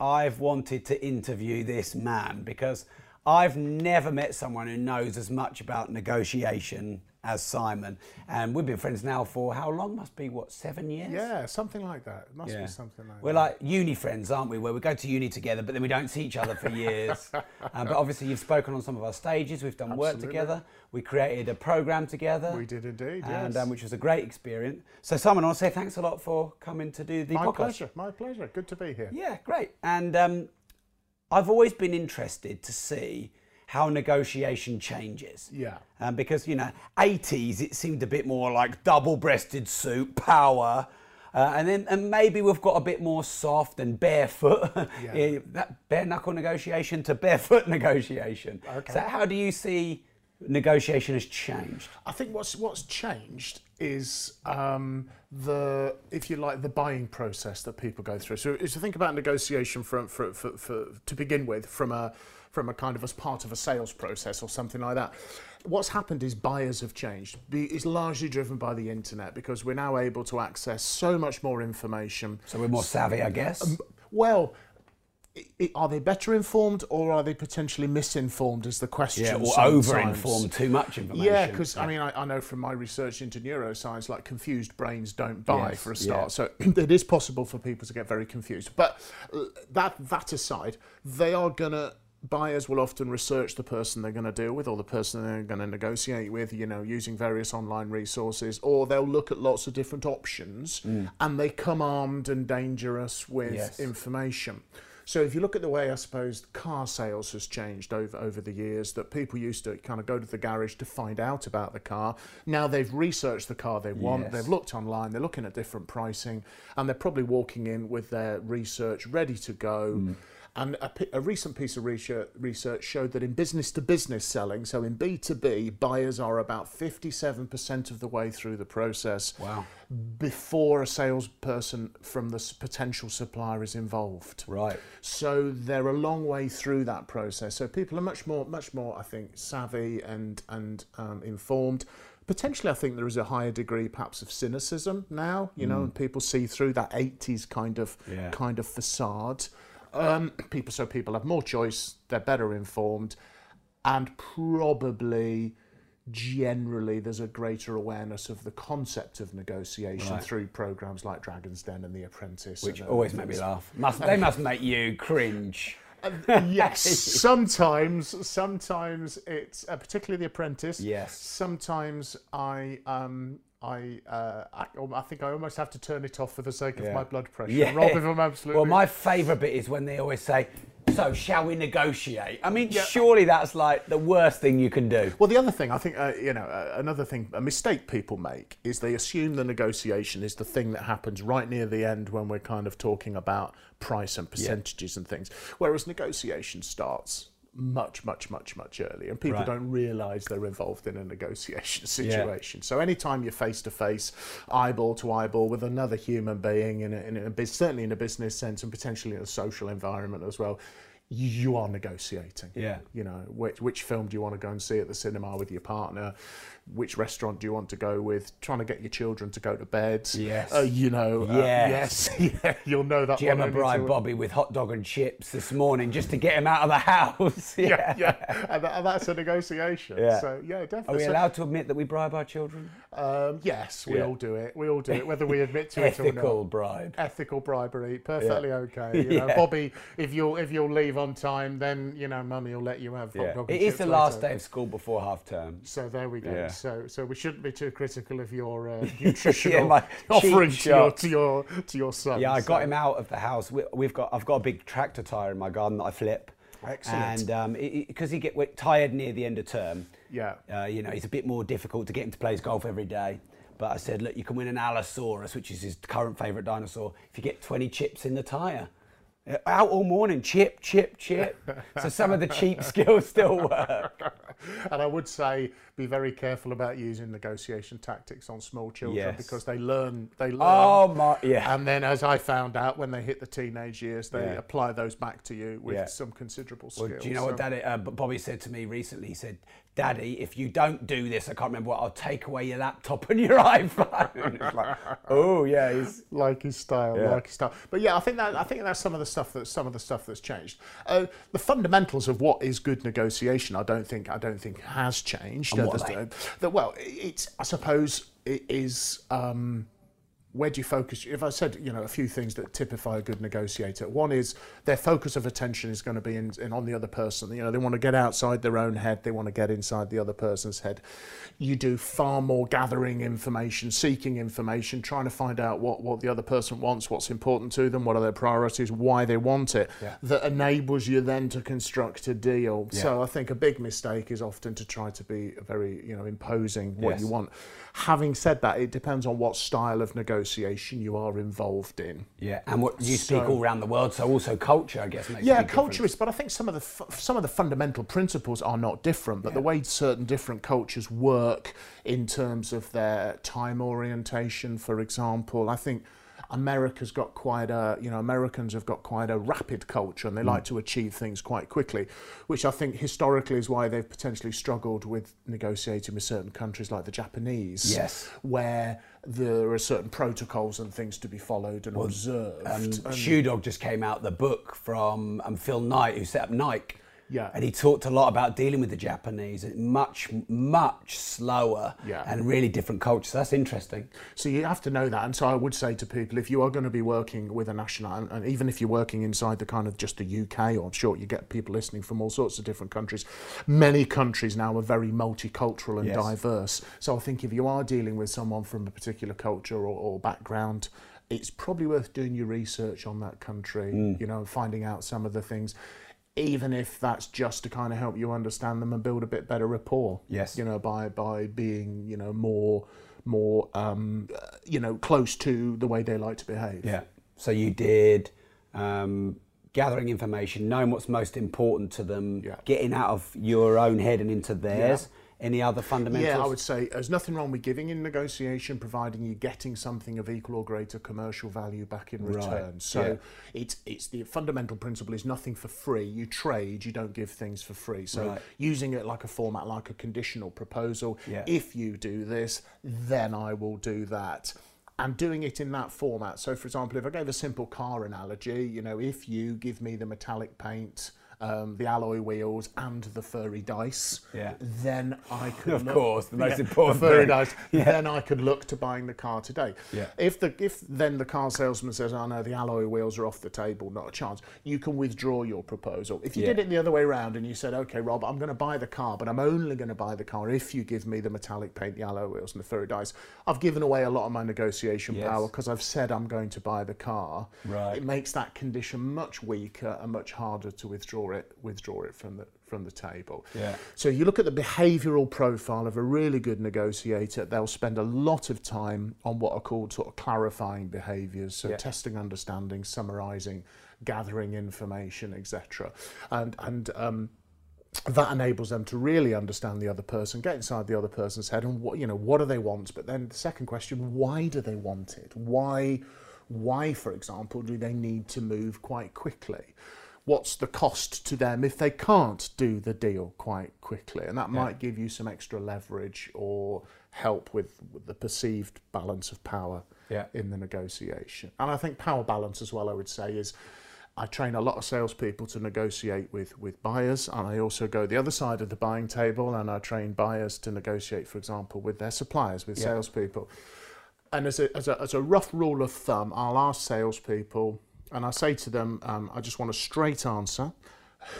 I've wanted to interview this man because I've never met someone who knows as much about negotiation as Simon. And we've been friends now for how long? Must be what, seven years? Yeah, something like that. It must Yeah. be something like We're that. like uni friends, aren't we? Where we go to uni together, but then we don't see each other for years. um, but obviously, you've spoken on some of our stages. We've done work together. We created a program together. We did indeed, and yes. um, which was a great experience. So, Simon, I want to say thanks a lot for coming to do the my podcast. pleasure, my pleasure. Good to be here. Yeah, great. And um, I've always been interested to see how negotiation changes. Yeah. Um, because, you know, 80s, it seemed a bit more like double breasted suit, power. Uh, and then and maybe we've got a bit more soft and barefoot, Yeah. That bare knuckle negotiation to barefoot negotiation. Okay. So, how do you see negotiation has changed? I think what's what's changed is um, the, if you like, the buying process that people go through. So, if you think about negotiation from for, for, for, to begin with, from a from a kind of as part of a sales process or something like that. What's happened is buyers have changed. It's largely driven by the internet because we're now able to access so much more information. So, we're more savvy, I guess. Well, i- i- are they better informed or are they potentially misinformed? Is the question. yeah, or sometimes. over-informed, too much information. Yeah, because I mean, I, I know from my research into neuroscience, like confused brains don't buy Yes, for a yeah. start. So it is possible for people to get very confused. But uh, that that aside, they are gonna buyers will often research the person they're going to deal with or the person they're going to negotiate with. You know, using various online resources, or they'll look at lots of different options, and they come armed and dangerous with Mm. Yes. information. So if you look at the way I suppose car sales has changed over over the years, that people used to kind of go to the garage to find out about the car. Now they've researched the car they want, Yes. they've looked online, they're looking at different pricing, and they're probably walking in with their research ready to go. Mm. And a, a recent piece of research, research showed that in business to business selling, so in B2B, buyers are about 57% of the way through the process Wow. before a salesperson from the potential supplier is involved. Right. So they're a long way through that process. So people are much more, much more, I think, savvy and and um, informed. Potentially, I think there is a higher degree, perhaps, of cynicism now. You know, and people see through that '80s kind of Yeah. kind of facade. Um, people, so people have more choice. They're better informed, and probably. Generally, there's a greater awareness of the concept of negotiation Right. through programs like Dragon's Den and The Apprentice, Which and always make me laugh. Must, they must make you cringe. yes, sometimes, sometimes it's uh, particularly The Apprentice. Yes. Sometimes I, um, I, uh, I, I think I almost have to turn it off for the sake of Yeah. my blood pressure. Yeah. Rob, if I'm absolutely. Well, my favourite bit is when they always say, "So, shall we negotiate?" I mean, surely that's like the worst thing you can do. Well, the other thing I think, uh, you know, uh, another thing, a mistake people make is they assume the negotiation is the thing that happens right near the end when we're kind of talking about price and percentages and things, whereas negotiation starts much, much, much, much earlier, and people Right. don't realise they're involved in a negotiation situation. So anytime you're face to face, eyeball to eyeball with another human being, in a, in a certainly in a business sense and potentially in a social environment as well. You are negotiating. Yeah. You know, which, which film do you want to go and see at the cinema with your partner? Which restaurant do you want to go with? Trying to get your children to go to bed. Yes. Uh, you know. uh, Yes. yes. yeah. You'll know that. Gemma bribed Bobby with hot dog and chips this morning just to get him out of the house. Yeah, yeah. And, that, and that's a negotiation. Yeah. So yeah, definitely. Are we allowed to admit that we bribe our children? Um, yes, we Yeah. all do it. We all do it, whether we admit to it or not. Ethical bribe. Ethical bribery, perfectly okay. You know, Bobby, if you'll if you'll leave on time, then you know, Mummy will let you have hot Yeah. dog. It is the last later. day of school before half term. So there we go. Yeah. So so we shouldn't be too critical of your uh, nutritional my offering to your, to your to your son. Yeah, I So- got him out of the house. We, we've got, I've got a big tractor tire in my garden that I flip. Excellent. And because he get tired near the end of term, Yeah. uh, you know, it's a bit more difficult to get him to play his golf every day. But I said, look, you can win an Allosaurus, which is his current favourite dinosaur, if you get 20 chips in the tyre. Uh, out all morning, chip, chip, chip. so some of the cheap skills still work. and I would say be very careful about using negotiation tactics on small children Yes. because they learn. They learn. Oh my, yeah. And then, as I found out, when they hit the teenage years, they Yeah. apply those back to you with Yeah. some considerable Well, do you know what Daddy uh, Bobby said to me recently? He said, "Daddy, if you don't do this, I can't remember what. I'll take away your laptop and your iPhone." like, oh yeah, he's like his style, Yeah. like his style. But yeah, I think that I think that's some of the stuff that some of the stuff that's changed. Uh, the fundamentals of what is good negotiation, I don't think I don't think has changed. What that- well, it's I suppose it is. Um, where do you focus? If I said, you know, a few things that typify a good negotiator, one is their focus of attention is going to be in, in on the other person. You know, they want to get outside their own head, they want to get inside the other person's head. You do far more gathering information, seeking information, trying to find out what, what the other person wants, what's important to them, what are their priorities, why they want it. Yeah. That enables you then to construct a deal. Yeah. So I think a big mistake is often to try to be very, you know, imposing what Yes. you want. Having said that, it depends on what style of negotiation you are involved in. yeah. And what you speak So- all around the world, so also culture, I guess, Yeah, culture is, but I think some of the some of the fundamental principles are not different. But the way certain different cultures work in terms of their time orientation, for example, I think America's got quite a you know Americans have got quite a rapid culture and they Mm. like to achieve things quite quickly, which I think historically is why they've potentially struggled with negotiating with certain countries like the Japanese. Yes. where there are certain protocols and things to be followed and observed. Um, and- Shoe Dog just came out the book from um, Phil Knight, who set up Nike. Yeah. And he talked a lot about dealing with the Japanese, It's much, much slower Yeah. and really different culture. So that's interesting. So you have to know that, and so I would say to people, if you are going to be working with a national, and- and even if you're working inside the kind of just the UK, or I'm sure you get people listening from all sorts of different countries. Many countries now are very multicultural and Yes. diverse. So I think if you are dealing with someone from a particular culture or, or background, it's probably worth doing your research on that country. Mm. You know, finding out some of the things. Even if that's just to kind of help you understand them and build a bit better rapport, Yes. you know, by by being, you know, more more um, uh, you know close to the way they like to behave. Yeah. So you did um, gathering information, knowing what's most important to them, Yeah. getting out of your own head and into theirs. Any other fundamentals? Yeah, I would say there's nothing wrong with giving in negotiation, providing you're getting something of equal or greater commercial value back in return. Right. So yeah. it's it's the fundamental principle is nothing for free. You trade, you don't give things for free. So Right. using it like a format, like a conditional proposal. Yeah. If you do this, then I will do that. And doing it in that format. So, for example, if I gave a simple car analogy, you know, if you give me the metallic paint, um, the alloy wheels, and the furry dice, Yeah. then I could Of look- course, the most yeah, important the furry thing. dice. Then I could look to buying the car today. Yeah. If the if then the car salesman says, "Oh no, the alloy wheels are off the table, not a chance," you can withdraw your proposal. If you Yeah. did it the other way around and you said, "Okay, Rob, I'm going to buy the car, but I'm only going to buy the car if you give me the metallic paint, the alloy wheels, and the furry dice," I've given away a lot of my negotiation Yes. power because I've said I'm going to buy the car. Right. It makes that condition much weaker and much harder to withdraw it withdraw it from the from the table. Yeah. So you look at the behavioural profile of a really good negotiator, they'll spend a lot of time on what are called sort of clarifying behaviours, so Yeah. testing understanding, summarising, gathering information, etc. And and um, that enables them to really understand the other person, get inside the other person's head, and what you know, what do they want? But then the second question: Why do they want it? Why, why, for example, do they need to move quite quickly? What's the cost to them if they can't do the deal quite quickly? And that might give you some extra leverage or help with, with the perceived balance of power Yeah. in the negotiation. And I think power balance as well, I would say, is I train a lot of salespeople to negotiate with, with buyers, and I also go the other side of the buying table and I train buyers to negotiate, for example, with their suppliers, with Yeah. salespeople. And as a, as, a, as a rough rule of thumb, I'll ask salespeople, and I say to them, um, I just want a straight answer.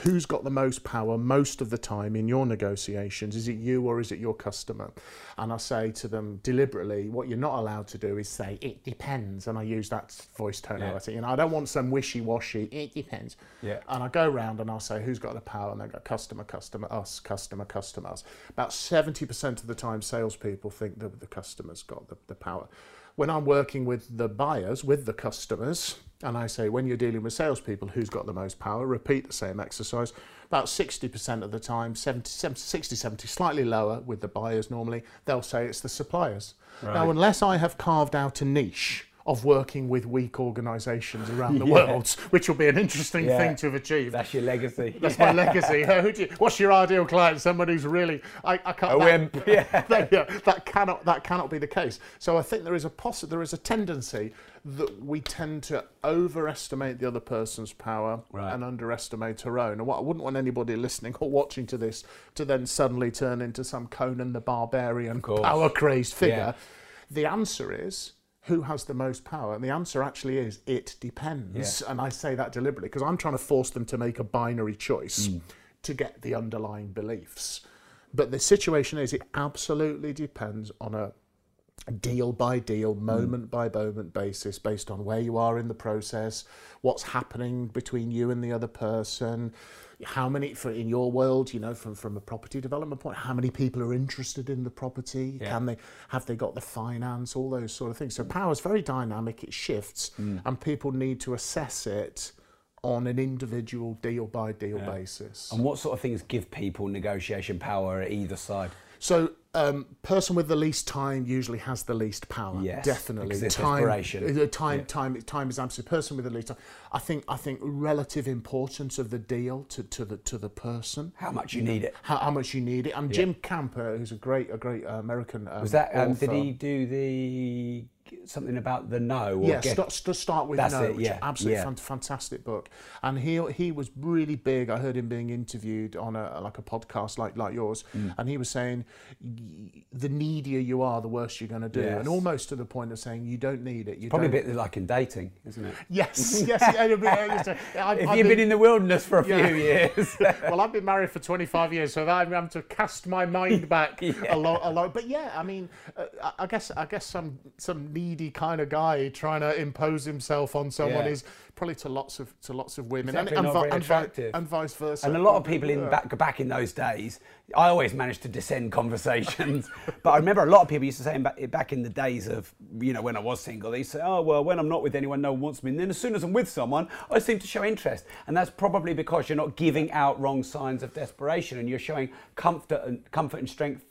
Who's got the most power most of the time in your negotiations? Is it you or is it your customer? And I say to them deliberately, what you're not allowed to do is say, it depends. And I use that voice tonality. You know, I don't want some wishy washy, it depends. Yeah. And I go around and I'll say, who's got the power? And they go, customer, customer, us, customer, customers. About 70% of the time, salespeople think that the customer's got the, the power. When I'm working with the buyers, with the customers, And I say, when you're dealing with salespeople, who's got the most power? Repeat the same exercise. About 60% of the time, 70, 70, 60, 70, slightly lower with the buyers normally, they'll say it's the suppliers. Now, unless I have carved out a niche of working with weak organisations around the Yeah. world, which will be an interesting Yeah. thing to have achieved. That's your legacy. That's my legacy. Who do you, what's your ideal client? Somebody who's really I, I can't. A that, wimp, yeah. that, yeah, that cannot that cannot be the case. So I think there is a poss- there is a tendency that we tend to overestimate the other person's power Right. and underestimate our own. And what I wouldn't want anybody listening or watching to this to then suddenly turn into some Conan the Barbarian power crazed figure. Yeah. The answer is. Who has the most power? And the answer actually is it depends. And I say that deliberately because I'm trying to force them to make a binary choice mm. to get the underlying beliefs. But the situation is, it absolutely depends on a deal by deal, mm. moment by moment basis, based on where you are in the process, what's happening between you and the other person, how many, for in your world, you know, from, from a property development point, how many people are interested in the property? Yeah. Can they, have they got the finance, all those sort of things. So power is very dynamic, it shifts, mm. and people need to assess it on an individual deal by deal basis. And what sort of things give people negotiation power at either side? So, um, person with the least time usually has the least power. Yes, definitely. time, desperation. uh, time, time, time is absolute. Person with the least time. I think. I think relative importance of the deal to, to the to the person. How much you need it? How, how much you need it. And Jim Camper, who's a great a great uh, American. Um, Was that? Um, did he do the something about the no? Or Yeah, get- start, st- start with That's no, it, which yeah, absolutely yeah. fan- fantastic book. And he he was really big. I heard him being interviewed on a like a podcast like like yours, Mm. and he was saying, the needier you are, the worse you're going to do, Yes. and almost to the point of saying you don't need it. You Probably a don't. bit like in dating, isn't it? Yes, yes. yeah, I used to- I've- If I've you've been in the wilderness for a Yeah. few years. well, I've been married for 25 years, so I'm having to cast my mind back a lot, a lot. But yeah, I mean, uh, I- I guess, I guess some some needy kind of guy trying to impose himself on someone Yeah. is probably to lots of to lots of women, Exactly, and, vi- and, vi- and vice versa. And a lot of people in Yeah. back back in those days, I always managed to descend conversations. but I remember a lot of people used to say back, back in the days of you know when I was single, they used to say, "Oh well, when I'm not with anyone, no one wants me." And then as soon as I'm with someone, I seem to show interest, and that's probably because you're not giving out wrong signs of desperation, and you're showing comfort and comfort and strength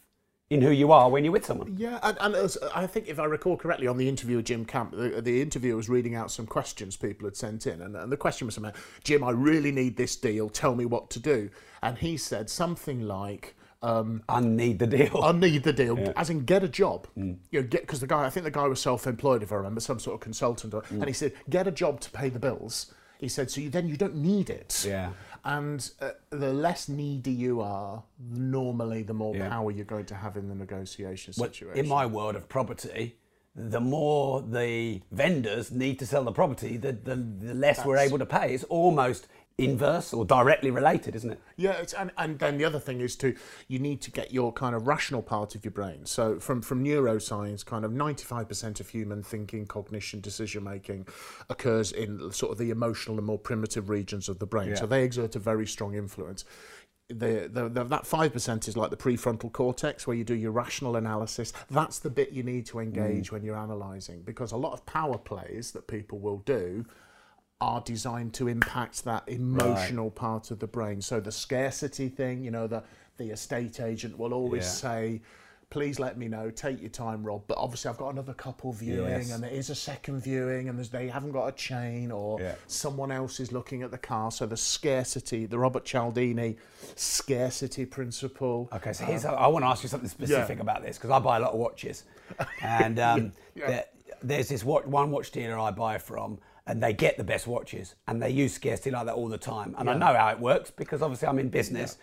in who you are when you're with someone. Yeah, and, and as, I think if I recall correctly, on the interview with Jim Camp, the, the interviewer was reading out some questions people had sent in, and, and the question was about, Jim, I really need this deal. Tell me what to do. And he said something like. Um, I need the deal. I need the deal, as in get a job. You know, get because the guy, I think the guy was self-employed, if I remember, some sort of consultant, or, and he said, get a job to pay the bills. He said, so you, then you don't need it. Yeah. And uh, the less needy you are, normally the more Yeah. power you're going to have in the negotiation Well, situation. in my world of property, the more the vendors need to sell the property, the, the, the less we're able to pay. It's almost inverse or directly related, isn't it? Yeah, it's, and, and then the other thing is to you need to get your kind of rational part of your brain. So from from neuroscience, kind of ninety five percent of human thinking, cognition, decision making occurs in sort of the emotional and more primitive regions of the brain. So they exert a very strong influence. The, the, the, that 5% is like the prefrontal cortex where you do your rational analysis. That's the bit you need to engage mm. when you're analysing because a lot of power plays that people will do are designed to impact that emotional part of the brain. So the scarcity thing, you know, the the estate agent will always Yeah. say, "Please let me know. Take your time, Rob." But obviously, I've got another couple viewing, Yes. and there is a second viewing, and there's, they haven't got a chain, or Yeah. someone else is looking at the car. So the scarcity, the Robert Cialdini scarcity principle. Okay, so here's I want to ask you something specific about this because I buy a lot of watches, and um, Yeah. there- there's this watch, one watch dealer I buy from, and they get the best watches, and they use scarcity like that all the time, and I know how it works because obviously I'm in business.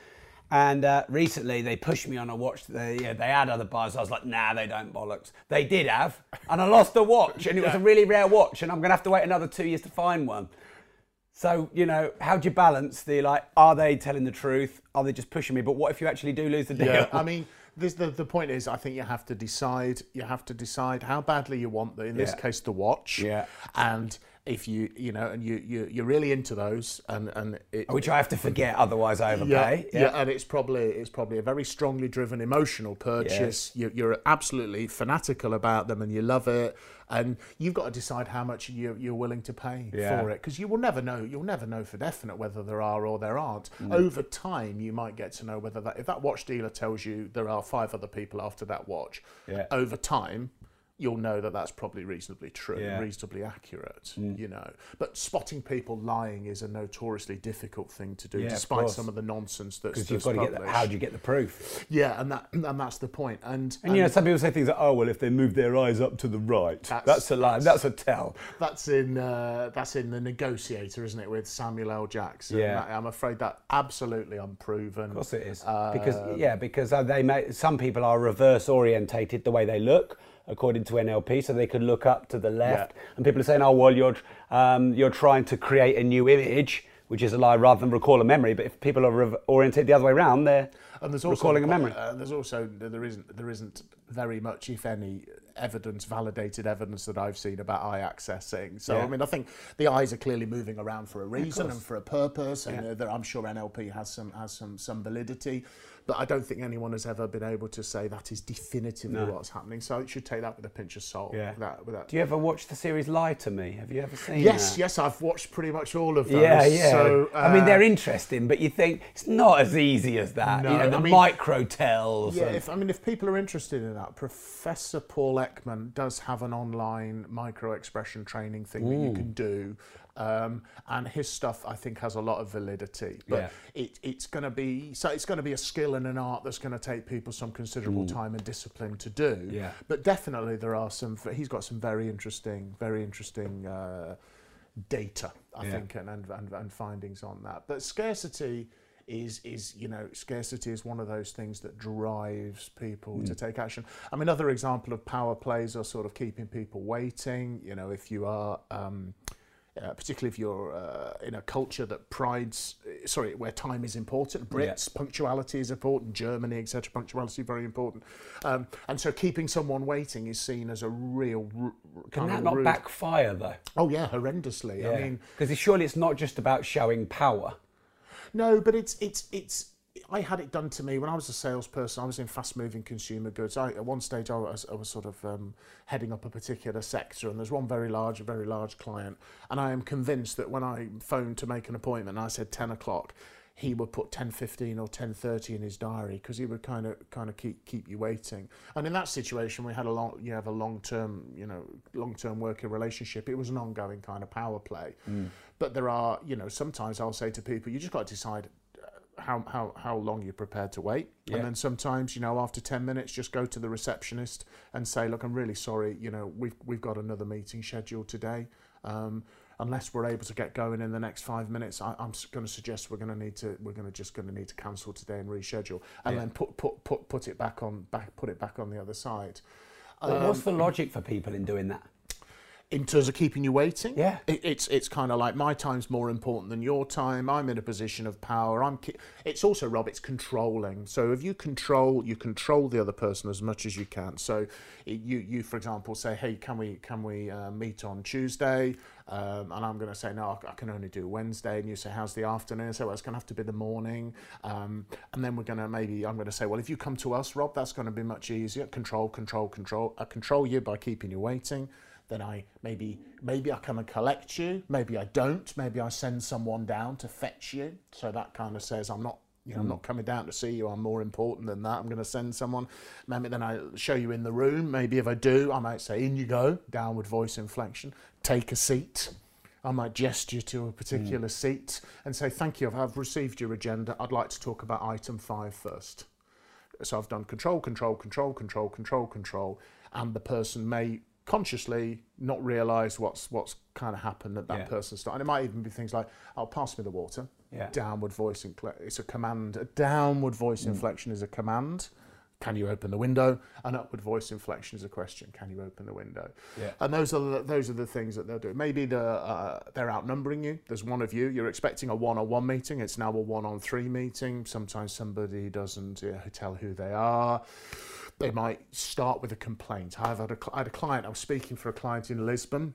And uh, recently they pushed me on a watch. They, yeah, they had other buyers. I was like, nah, they don't bollocks. They did have, and I lost the watch, and it was a really rare watch, and I'm gonna have to wait another two years to find one. So, you know, how do you balance the like, are they telling the truth? Are they just pushing me? But what if you actually do lose the deal? Yeah, I mean, this, the the point is, I think you have to decide. You have to decide how badly you want the, in this case, the watch. Yeah. And if you you know and you, you you're really into those and and it, Which I have to forget, otherwise I yeah, overpay. yeah, and it's probably it's probably a very strongly driven emotional purchase. You, you're absolutely fanatical about them, and you love it. And you've got to decide how much you, you're willing to pay Yeah. for it, because you will never know. You'll never know for definite whether there are or there aren't. Mm. Over time, you might get to know whether that if that watch dealer tells you there are five other people after that watch. Yeah. Over time. You'll know that that's probably reasonably true, Yeah. Mm. reasonably accurate, you know. But spotting people lying is a notoriously difficult thing to do, Yeah, despite course. some of the nonsense that's, Because you've that's got to get the, published. how do you get the proof? Yeah, and that and that's the point. And, And you know, some people say things like, "Oh, well, if they move their eyes up to the right, that's, That's- a lie. That's a tell." that's in uh, that's in the Negotiator, isn't it, with Samuel L. Jackson? Yeah. I'm afraid that absolutely unproven. Of course, it is Uh, because yeah, because uh, they may, some people are reverse orientated the way they look according to NLP, so they could look up to the left, Yeah. and people are saying, "Oh, well, you're um, you're trying to create a new image." Which is a lie rather than recall a memory. But if people are rev- oriented the other way around, they're And there's also recalling a memory. Uh, there's also there isn't there isn't very much, if any, evidence, validated evidence that I've seen about eye accessing. So Yeah. I mean, I think the eyes are clearly moving around for a reason and for a purpose, and Yeah. uh, I'm sure NLP has some has some some validity. But I don't think anyone has ever been able to say that is definitively No. what's happening. So you should take that with a pinch of salt. Yeah. That, with that. Do you ever watch the series Lie to Me? Have you ever seen Yes, that? yes, I've watched pretty much all of those. Yeah, yeah. So, I mean, uh, they're interesting, but you think it's not as easy as that. No, you know, the I mean- micro tells. Yeah, and- if I mean, if people are interested in that, Professor Paul Ekman does have an online micro expression training thing that you can do, um, and his stuff I think has a lot of validity. But Yeah. it, it's going to be so it's going to be a skill and an art that's going to take people some considerable time and discipline to do. Yeah. But definitely there are some. He's got some very interesting, very interesting. Uh, data, I Yeah. think, and, and, and, and findings on that. But scarcity is is you know scarcity is one of those things that drives people to take action. I mean, another example of power plays are sort of keeping people waiting. You know, if you are. Um, uh, particularly if you're uh, in a culture that prides, sorry, where time is important. Brits, punctuality is important. Germany, etc. Punctuality very important. Um, and so keeping someone waiting is seen as a real r- Can that not rude. backfire though? Oh yeah, horrendously. I mean, because surely it's not just about showing power. No, but it's it's it's. I had it done to me when I was a salesperson. I was in fast-moving consumer goods. I, at one stage, I was, I was sort of um, heading up a particular sector, and there's one very large, very large client, and I am convinced that when I phoned to make an appointment, and I said ten o'clock, he would put ten fifteen or ten thirty in his diary because he would kind of kind of keep keep you waiting. And in that situation, we had a long, you have a long-term, you know, long-term working relationship. It was an ongoing kind of power play. But there are, you know, sometimes I'll say to people, you just got to decide how, how, how long you're prepared to wait. Yeah. And then sometimes, you know, after 10 minutes, just go to the receptionist and say, look, I'm really sorry, you know, we've, we've got another meeting scheduled today. Um, unless we're able to get going in the next five minutes, I, I'm going to suggest we're going to need to, we're going to just going to need to cancel today and reschedule and Yeah. then put, put, put, put it back on, back, put it back on the other side. Well, What's the logic for people in doing that? In terms of keeping you waiting. Yeah. it, it's it's kind of like my time's more important than your time. I'm in a position of power. I'm. Ki- it's also Rob. It's controlling. So if you control, you control the other person as much as you can. So it, you you for example say, hey, can we can we uh, meet on Tuesday? Um, and I'm going to say no, I, can only do Wednesday. And you say, how's the afternoon? Say, well, it's going to have to be the morning. Um, and then we're going to maybe I'm going to say, well, if you come to us, Rob, that's going to be much easier. Control, control, control. I control you by keeping you waiting then I maybe maybe I come and collect you, maybe I don't, maybe I send someone down to fetch you. So that kind of says I'm not you know, I'm hmm. not coming down to see you. I'm more important than that. I'm going to send someone. Maybe then I show you in the room. Maybe if I do, I might say, "In you go." Downward voice inflection. Take a seat. I might gesture to a particular hmm. seat and say, "Thank you. I've received your agenda. I'd like to talk about item five first. So I've done control, control, control, control, control, control, and the person may consciously not realise what's what's kind of happened at that Yeah. person's start. And it might even be things like, "Oh, pass me the water." Yeah. Downward voice infle- it's a command. A downward voice inflection is a command. Can you open the window? An upward voice inflection is a question. Can you open the window? Yeah. And those are the, those are the things that they'll do. Maybe the, uh, they're outnumbering you. There's one of you. You're expecting a one-on-one meeting. It's now a one-on-three meeting. Sometimes somebody doesn't uh, tell who they are. They might start with a complaint. I've had a, I had a client. I was speaking for a client in Lisbon,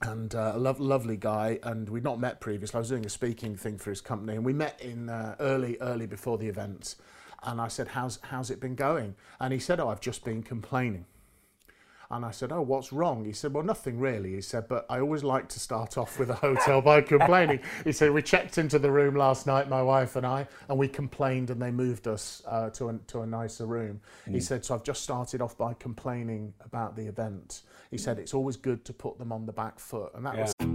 and uh, a lo- lovely guy, and we'd not met previously. I was doing a speaking thing for his company, and we met in uh, early, early before the event. And I said, "How's how's it been going?" And he said, "Oh, I've just been complaining." And I said, "Oh, what's wrong?" He said, "Well, nothing really." He said, "But I always like to start off with a hotel by complaining." He said, "We checked into the room last night, my wife and I, and we complained, and they moved us uh, to a to a nicer room." He said, "So I've just started off by complaining about the event." He said, "It's always good to put them on the back foot," and that was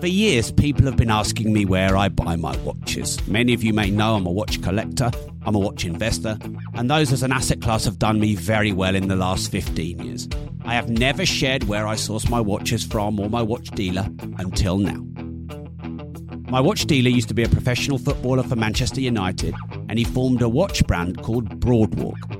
For years, people have been asking me where I buy my watches. Many of you may know I'm a watch collector, I'm a watch investor, and those as an asset class have done me very well in the last 15 years. I have never shared where I source my watches from or my watch dealer until now. My watch dealer used to be a professional footballer for Manchester United, and he formed a watch brand called Broadwalk.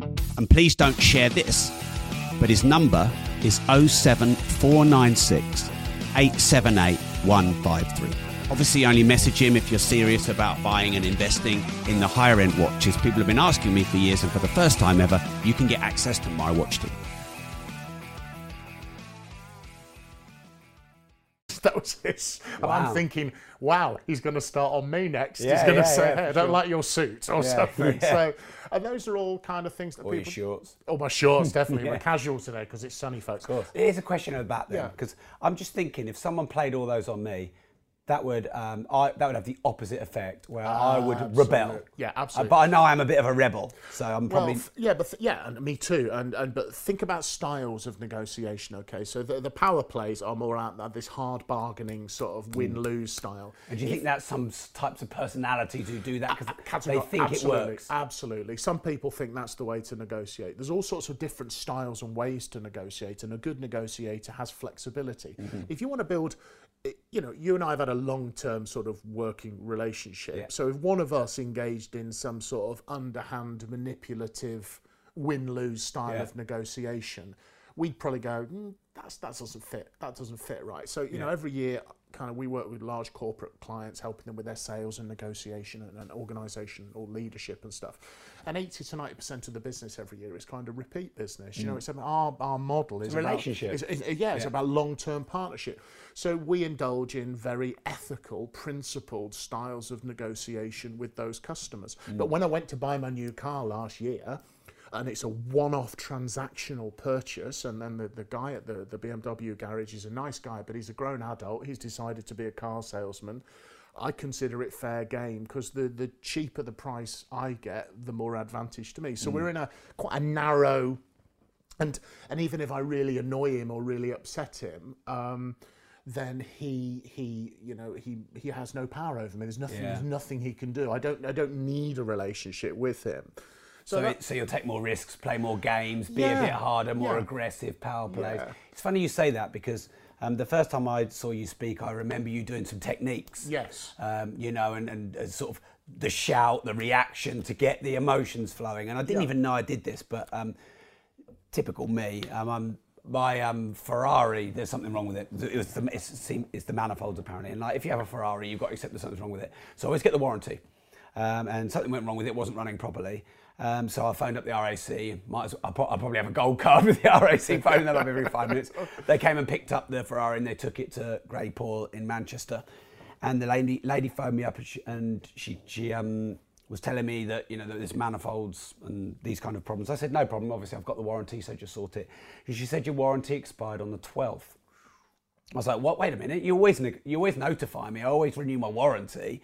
And please don't share this, but his number is 07496 878 153. Obviously, only message him if you're serious about buying and investing in the higher end watches. People have been asking me for years, and for the first time ever, you can get access to my watch team. that was his. And Wow. I'm thinking, wow, he's going to start on me next. Yeah, he's going to yeah, say, hey, I don't sure. like your suit or something. So, and those are all kind of things that Or your people. shorts. Oh, my shorts, definitely. We're casual today because it's sunny, folks. Here's a question about them because I'm just thinking if someone played all those on me, that would um, I, that would have the opposite effect where I would rebel. absolute- yeah, Uh, absolutely. But I know I'm a bit of a rebel, so I'm probably. Well, yeah, but th- yeah, and me too. And and but think about styles of negotiation. Okay, so the, the power plays are more out that this hard bargaining sort of win lose style. and do you think that's some types of personalities who do that because they think absolutely, it works? Absolutely. Some people think that's the way to negotiate. There's all sorts of different styles and ways to negotiate, and a good negotiator has flexibility. Mm-hmm. If you want to build, you know, you and I have had a long term sort of working relationship. Yeah. So if one of us engaged in some sort of underhand, manipulative, win lose style Yeah. of negotiation, we'd probably go, mm, that's, that doesn't fit. That doesn't fit right. So, you know, every year, kind of, we work with large corporate clients, helping them with their sales and negotiation and, and organisation or leadership and stuff. And 80 to 90% of the business every year is kind of repeat business. You know, it's about our, our model is a about- relationship. is- is- yeah, it's about long term partnership. So we indulge in very ethical, principled styles of negotiation with those customers. But when I went to buy my new car last year, and it's a one-off transactional purchase and then the, the guy at the, the BMW garage is a nice guy but he's a grown adult he's decided to be a car salesman I consider it fair game because the, the cheaper the price I get the more advantage to me so we're in a quite a narrow and and even if I really annoy him or really upset him, um, then he he you know he he has no power over me. There's nothing Yeah. there's nothing he can do. I don't I don't need a relationship with him. So, that- it, so you'll take more risks, play more games, be a bit harder, more yeah. aggressive power plays. Yeah. It's funny you say that because um, the first time I saw you speak, I remember you doing some techniques. Yes. Um, you know, and, and uh, sort of the shout, the reaction to get the emotions flowing. And I didn't Yeah. even know I did this, but um, typical me. Um, I'm, my um, Ferrari, there's something wrong with it. It was the, it's, it's the manifolds apparently, and like if you have a Ferrari, you've got to accept that something's wrong with it. So I always get the warranty, um, and something went wrong with it, it. wasn't running properly. Um, so I phoned up the RAC. Might as, I'll, pro- I'll probably have a gold card with the RAC, phoning them up every five minutes. They came and picked up the Ferrari and they took it to Graypaul in Manchester. And the lady, lady phoned me up and she, and she, she um, was telling me that you know that there's manifolds and these kind of problems. I said no problem. Obviously I've got the warranty, so just sort it. And she said your warranty expired on the 12th. I was like, what? Wait a minute. You always you always notify me. I always renew my warranty.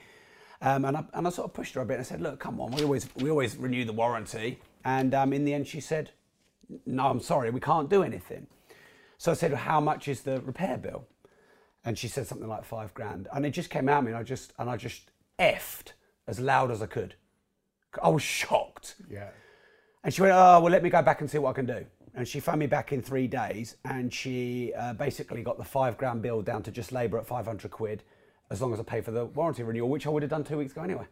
Um, and, I, and I sort of pushed her a bit and I said, look, come on, we always we always renew the warranty. And um, in the end, she said, no, I'm sorry, we can't do anything. So I said, how much is the repair bill? And she said something like five grand. And it just came out of me, and I just and I just effed as loud as I could. I was shocked. Yeah. And she went, oh, well, let me go back and see what I can do. and she phoned me back in three days, and she uh, basically got the five grand bill down to just labour at 500 quid, as long as I pay for the warranty renewal, which I would have done two weeks ago anyway.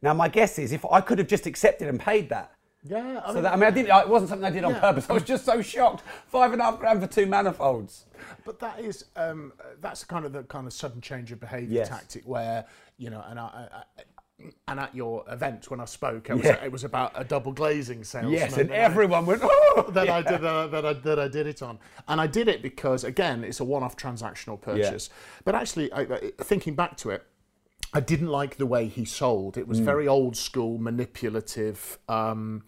Now, my guess is if I could have just accepted and paid that. Yeah, I So mean, that, I mean, I didn't, it wasn't something I did on Yeah. purpose. I was just so shocked. Five and a half grand for two manifolds. But that is um, that's kind of the kind of sudden change of behaviour Yes. tactic where you know, and I, I and at your event when I spoke, it was, Yeah. it was about a double glazing salesman. Yes, and I- everyone went, oh! that I did uh, that I that I did it on, and I did it because again, it's a one-off transactional purchase. But actually, I, I, thinking back to it, I didn't like the way he sold. It was Mm. very old school, manipulative. Um,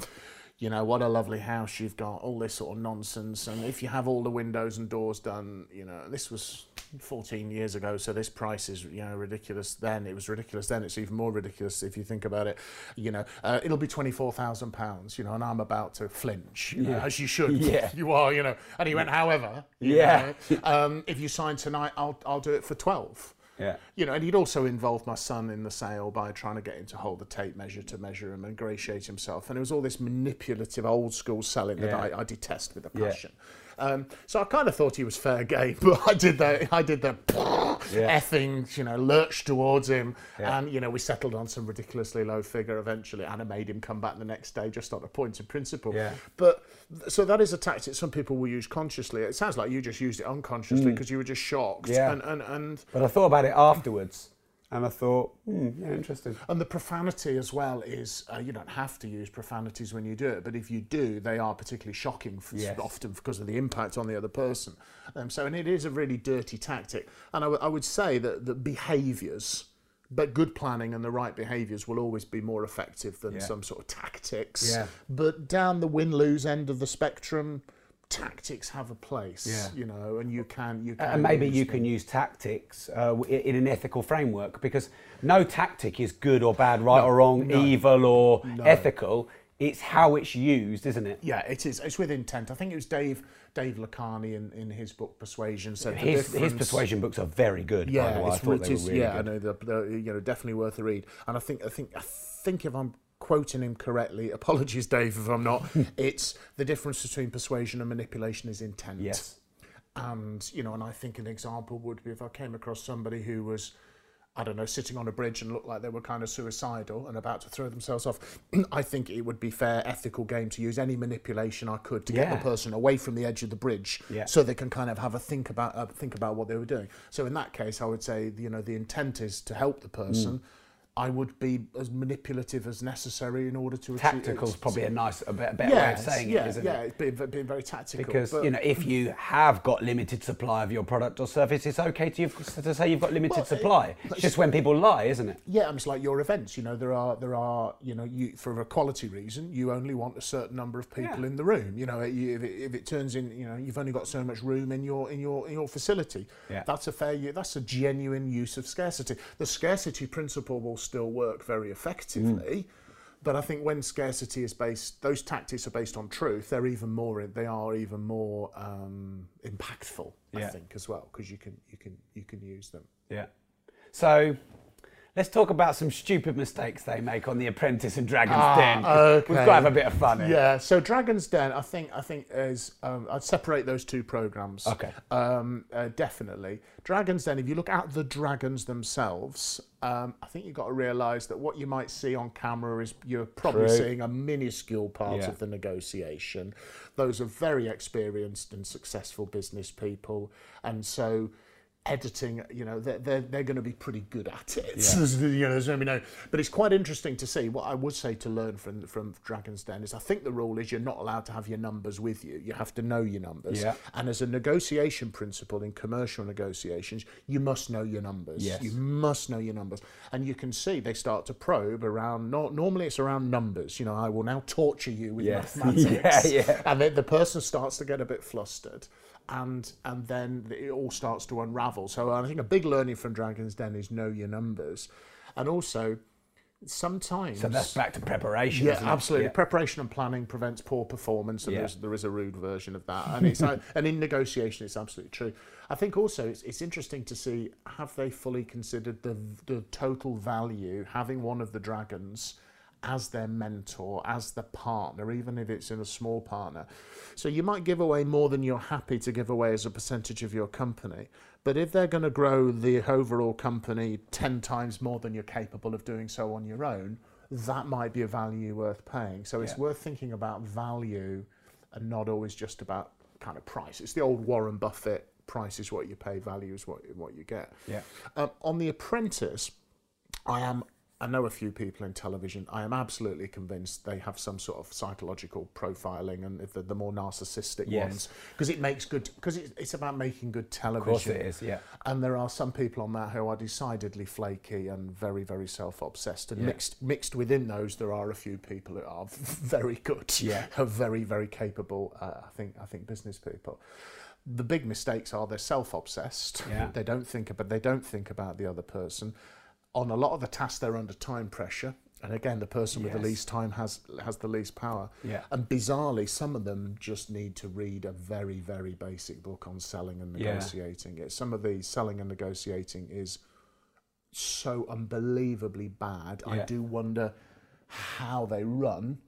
you know what a lovely house you've got, all this sort of nonsense. And if you have all the windows and doors done, you know this was 14 years ago, so this price is you know ridiculous. Then it was ridiculous. Then it's even more ridiculous if you think about it. You know, uh, it'll be 24,000 pounds. You know, and I'm about to flinch, you know, as you should. Yeah. you are. You know, and he went, however, Yeah. um, if you sign tonight, I'll I'll do it for 12 Yeah. you know, and he'd also involved my son in the sale by trying to get him to hold the tape measure to measure him and ingratiate himself. And it was all this manipulative, old school selling that I, I detest with a Yeah. Um, so I kind of thought he was fair game, but I did the I did the Yeah. effing, you know, lurch towards him, Yeah. and you know we settled on some ridiculously low figure eventually, and I made him come back the next day just on a point of principle. Yeah. But so that is a tactic some people will use consciously. It sounds like you just used it unconsciously because you were just shocked. Mm. Yeah. And, and and But I thought about it afterwards, and I thought, hmm, yeah, interesting. And the profanity as well is uh, you don't have to use profanities when you do it, but if you do, they are particularly shocking, Yes. often because of the impact on the other person. Um, so, and it is a really dirty tactic. And I, w- I would say that the behaviours, but good planning and the right behaviours will always be more effective than Yeah. some sort of tactics. Yeah. But down the win lose end of the spectrum, tactics have a place. Yeah. You know, and you can you can And maybe you them. can use tactics uh, in an ethical framework because no tactic is good or bad, right or wrong, no. evil or ethical. It's how it's used, isn't it? Yeah, it is. It's with intent. I think it was Dave Dave Lakhani in, in his book Persuasion said His, his persuasion books are very good. by Yeah, the way. I thought they were really yeah, I know they're, they're, you know definitely worth a read. And I think I think I think if I'm quoting him correctly, apologies, Dave, if I'm not. it's the difference between persuasion and manipulation is intent. Yes. And you know, and I think an example would be if I came across somebody who was, I don't know, sitting on a bridge and looked like they were kind of suicidal and about to throw themselves off. I think it would be fair, ethical game to use any manipulation I could to get the person away from the edge of the bridge, Yeah. so they can kind of have a think about uh, think about what they were doing. So in that case, I would say you know the intent is to help the person. I would be as manipulative as necessary in order to Tactical is probably a nice, a be- better way of saying yeah, it, isn't it? yeah, it? it's being, being very tactical. Because you know, if you have got limited supply of your product or service, it's okay to, to say you've got limited Well, it- supply. It's just when people lie, isn't it? Yeah, I mean, it's like your events. You know, there are there are you know you for a quality reason you only want a certain number of people Yeah. in the room. You know, you, if, it, if it turns in, you know, you've only got so much room in your in your in your facility. Yeah. That's a fair. That's a genuine use of scarcity. The scarcity principle will still work very effectively. Mm. But I think when scarcity is based, those tactics are based on truth. They're even more. They are even more um, impactful. I think as well because you can you can you can use them. Yeah. So let's talk about some stupid mistakes they make on The Apprentice and Dragon's Den. We've got to have a bit of fun here. Yeah, so Dragon's Den, I think, I think is um, I'd separate those two programs. Okay. Um, uh, definitely, Dragon's Den. If you look at the dragons themselves, um, I think you've got to realise that what you might see on camera is you're probably True. seeing a minuscule part Yeah. of the negotiation. Those are very experienced and successful business people, and so. Editing, you know, they're, they're, they're going to be pretty good at it. There's- you know, there's no, no, but it's quite interesting to see. What I would say to learn from from Dragon's Den is, I think the rule is you're not allowed to have your numbers with you. You have to know your numbers. Yeah. And as a negotiation principle in commercial negotiations, you must know your numbers. Yes. You must know your numbers. And you can see they start to probe around, no, normally it's around numbers. You know, I will now torture you with Yes. mathematics. Yeah, yeah. And then the person starts to get a bit flustered. And and then it all starts to unravel. So I think a big learning from Dragon's Den is know your numbers. And also, sometimes So that's back to preparation. yeah, absolutely. Yeah. Preparation and planning prevents poor performance, and Yeah. there's, there is a rude version of that. And it's and in negotiation, it's absolutely true. I think also it's, it's interesting to see have they fully considered the the total value having one of the dragons as their mentor, as the partner, even if it's in a small partner. So you might give away more than you're happy to give away as a percentage of your company. But if they're going to grow the overall company 10 times more than you're capable of doing so on your own, that might be a value worth paying. So it's worth thinking about value and not always just about kind of price. It's the old Warren Buffett price is what you pay, value is what, what you get. Yeah. Um, on The Apprentice, I am. I know a few people in television. I am absolutely convinced they have some sort of psychological profiling, and if the more narcissistic Yes. ones, because it makes good. Because it's, it's about making good television. Of course it is, yeah. And there are some people on that who are decidedly flaky and very, very self-obsessed. And Yeah. mixed mixed within those, there are a few people who are very good, Yeah. are very, very capable. Uh, I think I think business people. The big mistakes are they're self-obsessed. Yeah. They don't think about they don't think about the other person. On a lot of the tasks, they're under time pressure. And again, the person with the least time has has the least power. Yeah. And bizarrely, some of them just need to read a very, very basic book on selling and Yeah. negotiating. It Some of the selling and negotiating is so unbelievably bad. I do wonder how they run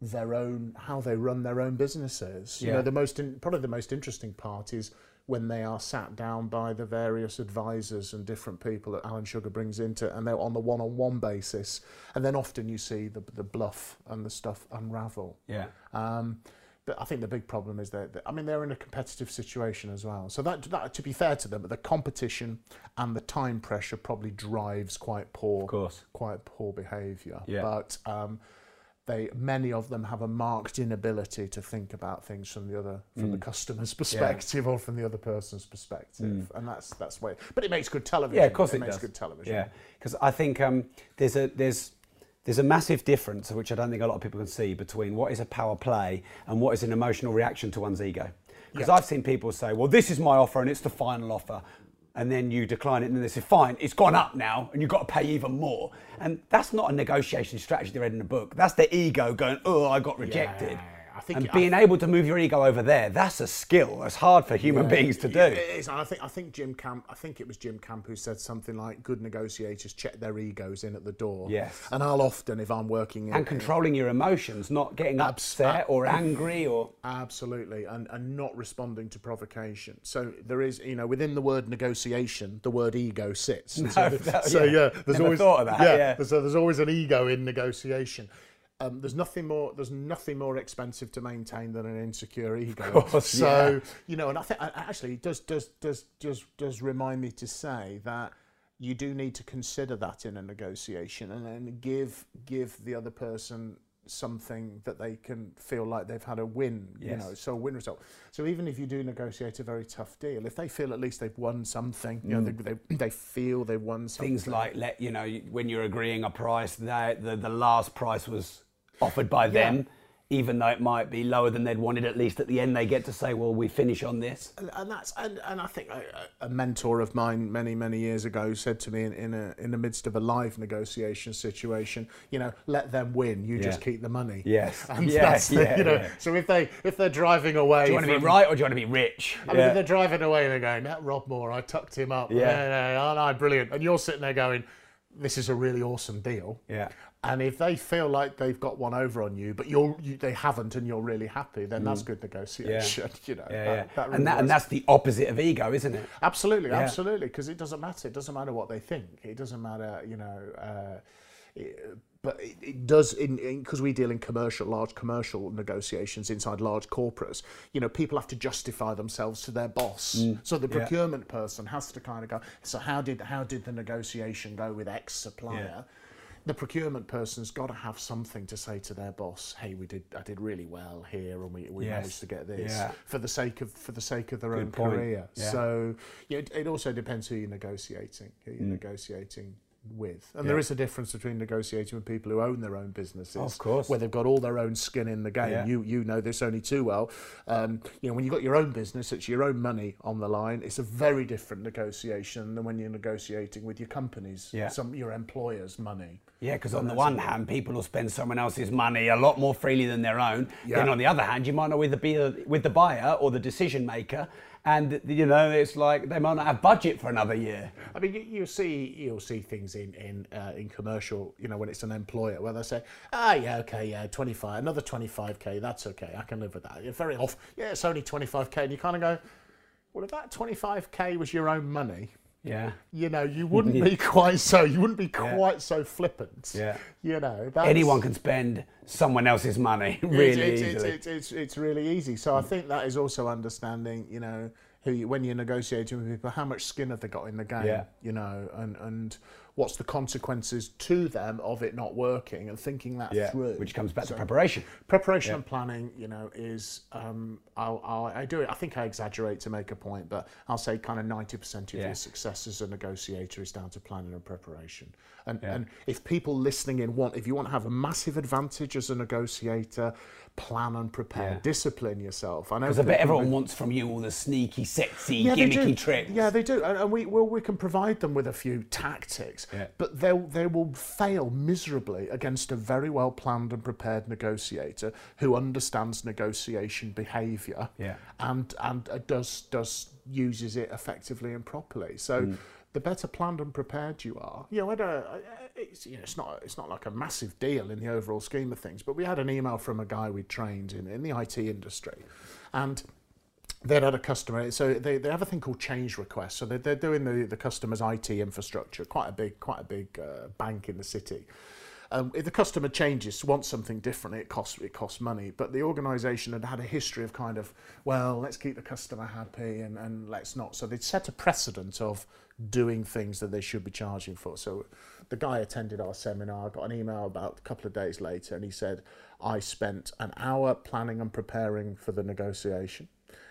their own how they run their own businesses. You Yeah. know, the most in, probably the most interesting part is when they are sat down by the various advisors and different people that Alan Sugar brings into, and they're on the one-on-one basis, and then often you see the the bluff and the stuff unravel. Yeah. Um, but I think the big problem is that, I mean, they're in a competitive situation as well. So that, that, to be fair to them, the competition and the time pressure probably drives quite poor, Of course. quite poor behaviour. Yeah. But um, they, many of them have a marked inability to think about things from the other, from Mm. the customer's perspective or from the other person's perspective, and that's that's way. But it makes good television. Mm. Yeah, of course it, makes does. good television. Yeah, because I think um, there's a there's there's a massive difference, which I don't think a lot of people can see, between what is a power play and what is an emotional reaction to one's ego. Because Yeah. I've seen people say, "Well, this is my offer, and it's the final offer," and then you decline it, and then they say, "Fine, it's gone up now, and you've got to pay even more." And that's not a negotiation strategy they read in the book. That's the ego going, "Oh, I got rejected." I think and I- being able to move your ego over there, that's a skill. That's hard for human beings to do. It is. And I think I think Jim Camp. I think it was Jim Camp who said something like, "Good negotiators check their egos in at the door." Yes. And I'll often, if I'm working in, and controlling your emotions, not getting upset or angry or Absolutely, and, and not responding to provocation. So there is, you know, within the word negotiation, the word ego sits. so, No, the- that- so yeah. yeah, there's Never always thought of that, yeah. So there's always an ego in negotiation. Um, there's nothing more. There's nothing more expensive to maintain than an insecure ego. course, so yeah. you know, and I think actually it does does does does does remind me to say that you do need to consider that in a negotiation and then give give the other person something that they can feel like they've had a win you know so a win result so even if you do negotiate a very tough deal if they feel at least they've won something you know they, they, they feel they've won something things like let you know when you're agreeing a price, that the the last price was offered by them, even though it might be lower than they'd wanted. At least at the end, they get to say, "Well, we finish on this." and, and that's and, and I think a, a mentor of mine many many years ago said to me in, in a in the midst of a live negotiation situation, you know, let them win, you just keep the money. Yes. and Yeah, that's the, yeah, you know. yeah. So if they if they're driving away, Do you want to be right or do you want to be rich? I mean, if they're driving away they're going, that Rob Moore, I tucked him up. Yeah. Yeah, yeah, oh, no, brilliant. And you're sitting there going, this is a really awesome deal. Yeah. And if they feel like they've got one over on you, but you're you, they haven't, and you're really happy, then that's good negotiation. You know, Mm. Yeah, that- yeah. that really and that, and that's the opposite of ego, isn't it? Absolutely, Yeah. absolutely, because it doesn't matter. It doesn't matter what they think. It doesn't matter, you know. Uh, it- but it, it does in because we deal in commercial, large commercial negotiations inside large corporates. You know, people have to justify themselves to their boss. So the Mm. Yeah. procurement person has to kind of go. So how did how did the negotiation go with X supplier? The procurement person's got to have something to say to their boss. Hey, we did. I did really well here, and we, we Yes. managed to get this Yeah. for the sake of for the sake of their own point. career. Yeah. So yeah, it, it also depends who you're negotiating, who Mm. you're negotiating with, and there is a difference between negotiating with people who own their own businesses, Of course. where they've got all their own skin in the game. Yeah. You you know this only too well. Um, you know when you've got your own business, it's your own money on the line. It's a very different negotiation than when you're negotiating with your company's, Yeah. some your employer's money. Yeah, because on the one hand, people will spend someone else's money a lot more freely than their own. Yeah. Then on the other hand, you might not with the be with the buyer or the decision maker, and you know it's like they might not have budget for another year. I mean, you, you see, you'll see things in in uh, in commercial, you know, when it's an employer where they say, ah, yeah, okay, yeah, twenty five, another twenty five k, that's okay, I can live with that. You're very off, yeah, it's only twenty five k, and you kind of go, well, if that twenty five k was your own money, Yeah. you know, you wouldn't be quite so, you wouldn't be quite so flippant. Yeah. You know, that's, Anyone can spend someone else's money really it's, it's, easily. it's, it's, it's really easy. So I think that is also understanding, you know, who you, when you're negotiating with people, how much skin have they got in the game, Yeah. you know, and, and what's the consequences to them of it not working and thinking that yeah. through. Which comes back to So- preparation. Preparation and planning, you know, is um, I'll, I'll, I do it. I think I exaggerate to make a point, but I'll say kind of ninety percent of Yeah. your success as a negotiator is down to planning and preparation. And and if people listening in want, if you want to have a massive advantage as a negotiator, plan and prepare, Yeah. discipline yourself. I know Because I bet people- everyone wants from you all the sneaky, sexy, gimmicky tricks. Yeah, they do, and, and we well, we can provide them with a few tactics, Yeah. but they they will fail miserably against a very well planned and prepared negotiator who understands negotiation behaviour Yeah. and and uh, does does uses it effectively and properly. So. Mm. The better planned and prepared you are, you know, I don't, it's, you know, it's not, it's not like a massive deal in the overall scheme of things. But we had an email from a guy we trained in in the IT industry, and they'd had a customer, so they, they have a thing called change requests. So they're, they're doing the, the customer's IT infrastructure, quite a big, quite a big uh, bank in the city. Um, if the customer changes, wants something different, it costs it costs money. But the organisation had had a history of kind of, well, let's keep the customer happy and, and let's not. So they'd set a precedent of doing things that they should be charging for. So the guy attended our seminar, got an email about a couple of days later, and he said, I spent an hour planning and preparing for the negotiation.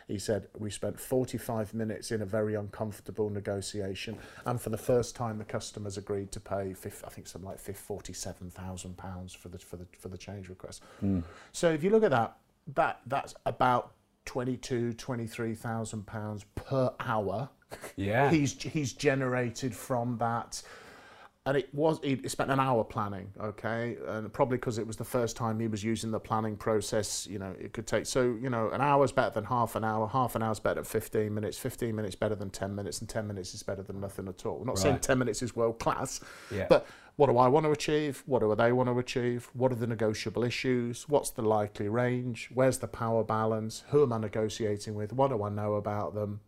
He said, We spent 45 minutes in a very uncomfortable negotiation, and for the first time, the customers agreed to pay, I think, something like fif- £47,000 for the, for, the, for the change request. Hmm. So if you look at that, that that's about 22, 23,000 pounds per hour. Yeah. he's he's generated from that, and it was he spent an hour planning. Okay, and probably because it was the first time he was using the planning process. You know, it could take so you know an hour's better than half an hour. Half an hour's better than fifteen minutes. Fifteen minutes better than ten minutes, and ten minutes is better than nothing at all. I'm not saying ten minutes is world class, Yeah. but what do I want to achieve? What do they want to achieve? What are the negotiable issues? What's the likely range? Where's the power balance? Who am I negotiating with? What do I know about them?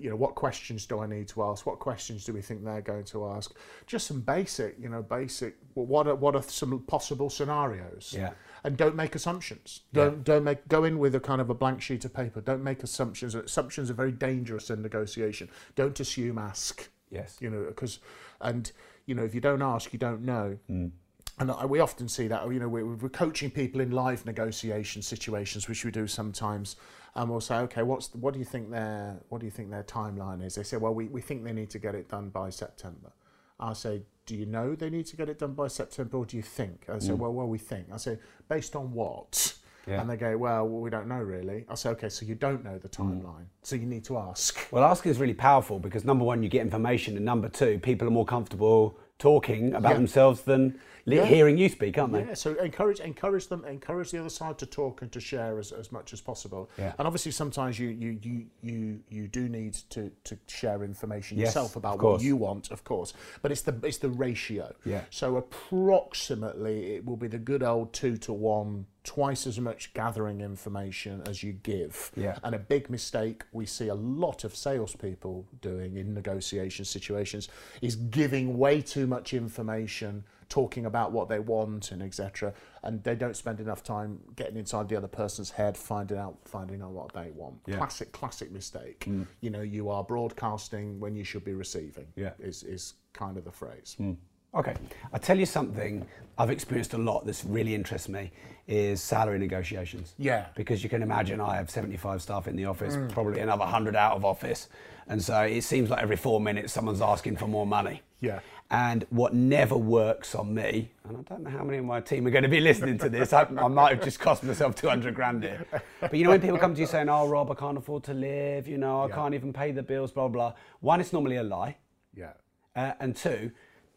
You know, what questions do I need to ask? What questions do we think they're going to ask? Just some basic, you know, basic. well, What are what are some possible scenarios? Yeah. And don't make assumptions. Don't don't make go in with a kind of a blank sheet of paper. Don't make assumptions. Assumptions are very dangerous in negotiation. Don't assume. Ask Yes. you know because and you know if you don't ask you don't know mm. And we often see that you know we're, we're coaching people in live negotiation situations which we do sometimes and we'll say okay what's what do you think their what do you think their timeline is? They say well we, we think they need to get it done by september. I say do you know they need to get it done by september or do you think? I say mm. well well we think. I say based on what? Yeah. and they go well, we don't know really. I say okay so you don't know the mm. timeline so you need to ask. Well, asking is really powerful because number one, you get information, and number two, people are more comfortable talking about Yeah. themselves than Yeah. hearing you speak, aren't they? Yeah, so encourage encourage them, encourage the other side to talk and to share as, as much as possible. Yeah. And obviously sometimes you you, you you you do need to, to share information Yes, yourself about what you want, of course. But it's the it's the ratio. Yeah. So approximately it will be the good old two to one, twice as much gathering information as you give. Yeah. And a big mistake we see a lot of salespeople doing in negotiation situations is giving way too much information, talking about what they want and etc. And they don't spend enough time getting inside the other person's head, finding out finding out what they want. Yeah. Classic, classic mistake. Mm. You know, you are broadcasting when you should be receiving. Yeah. Is is kind of the phrase. Mm. Okay, I tell you something I've experienced a lot. This really interests me is salary negotiations. Yeah. because you can imagine I have 75 staff in the office, mm. probably another 100 out of office, and so it seems like every four minutes someone's asking for more money. Yeah. And what never works on me, and I don't know how many of my team are going to be listening to this. I, I might have just cost myself 200 grand here. But you know, when people come to you saying, "Oh, Rob, I can't afford to live," you know, I Yeah. can't even pay the bills, blah blah. One, it's normally a lie. Yeah. Uh, and two,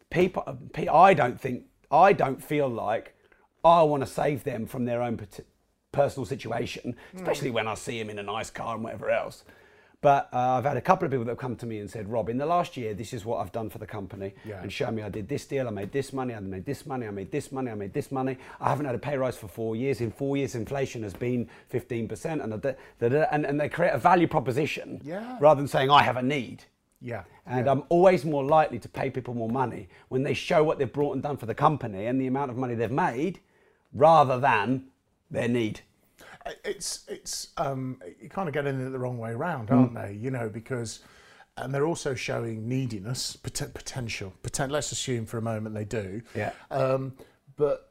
people, pe- I don't think, I don't feel like I want to save them from their own personal situation, especially when I see them in a nice car and whatever else. But uh, I've had a couple of people that have come to me and said, Rob, in the last year, this is what I've done for the company. Yeah. And show me I did this deal, I made this money, I made this money, I made this money, I made this money. I haven't had a pay rise for four years. In four years, inflation has been 15%. And, da- da- da- and, and they create a value proposition Yeah. rather than saying, I have a need. Yeah. And yeah. I'm always more likely to pay people more money when they show what they've brought and done for the company and the amount of money they've made rather than their need. It's it's um, you kind of getting it the wrong way around, Mm. aren't they? You know, because and they're also showing neediness, pot- potential. Poten- let's assume for a moment they do. Yeah. Um, but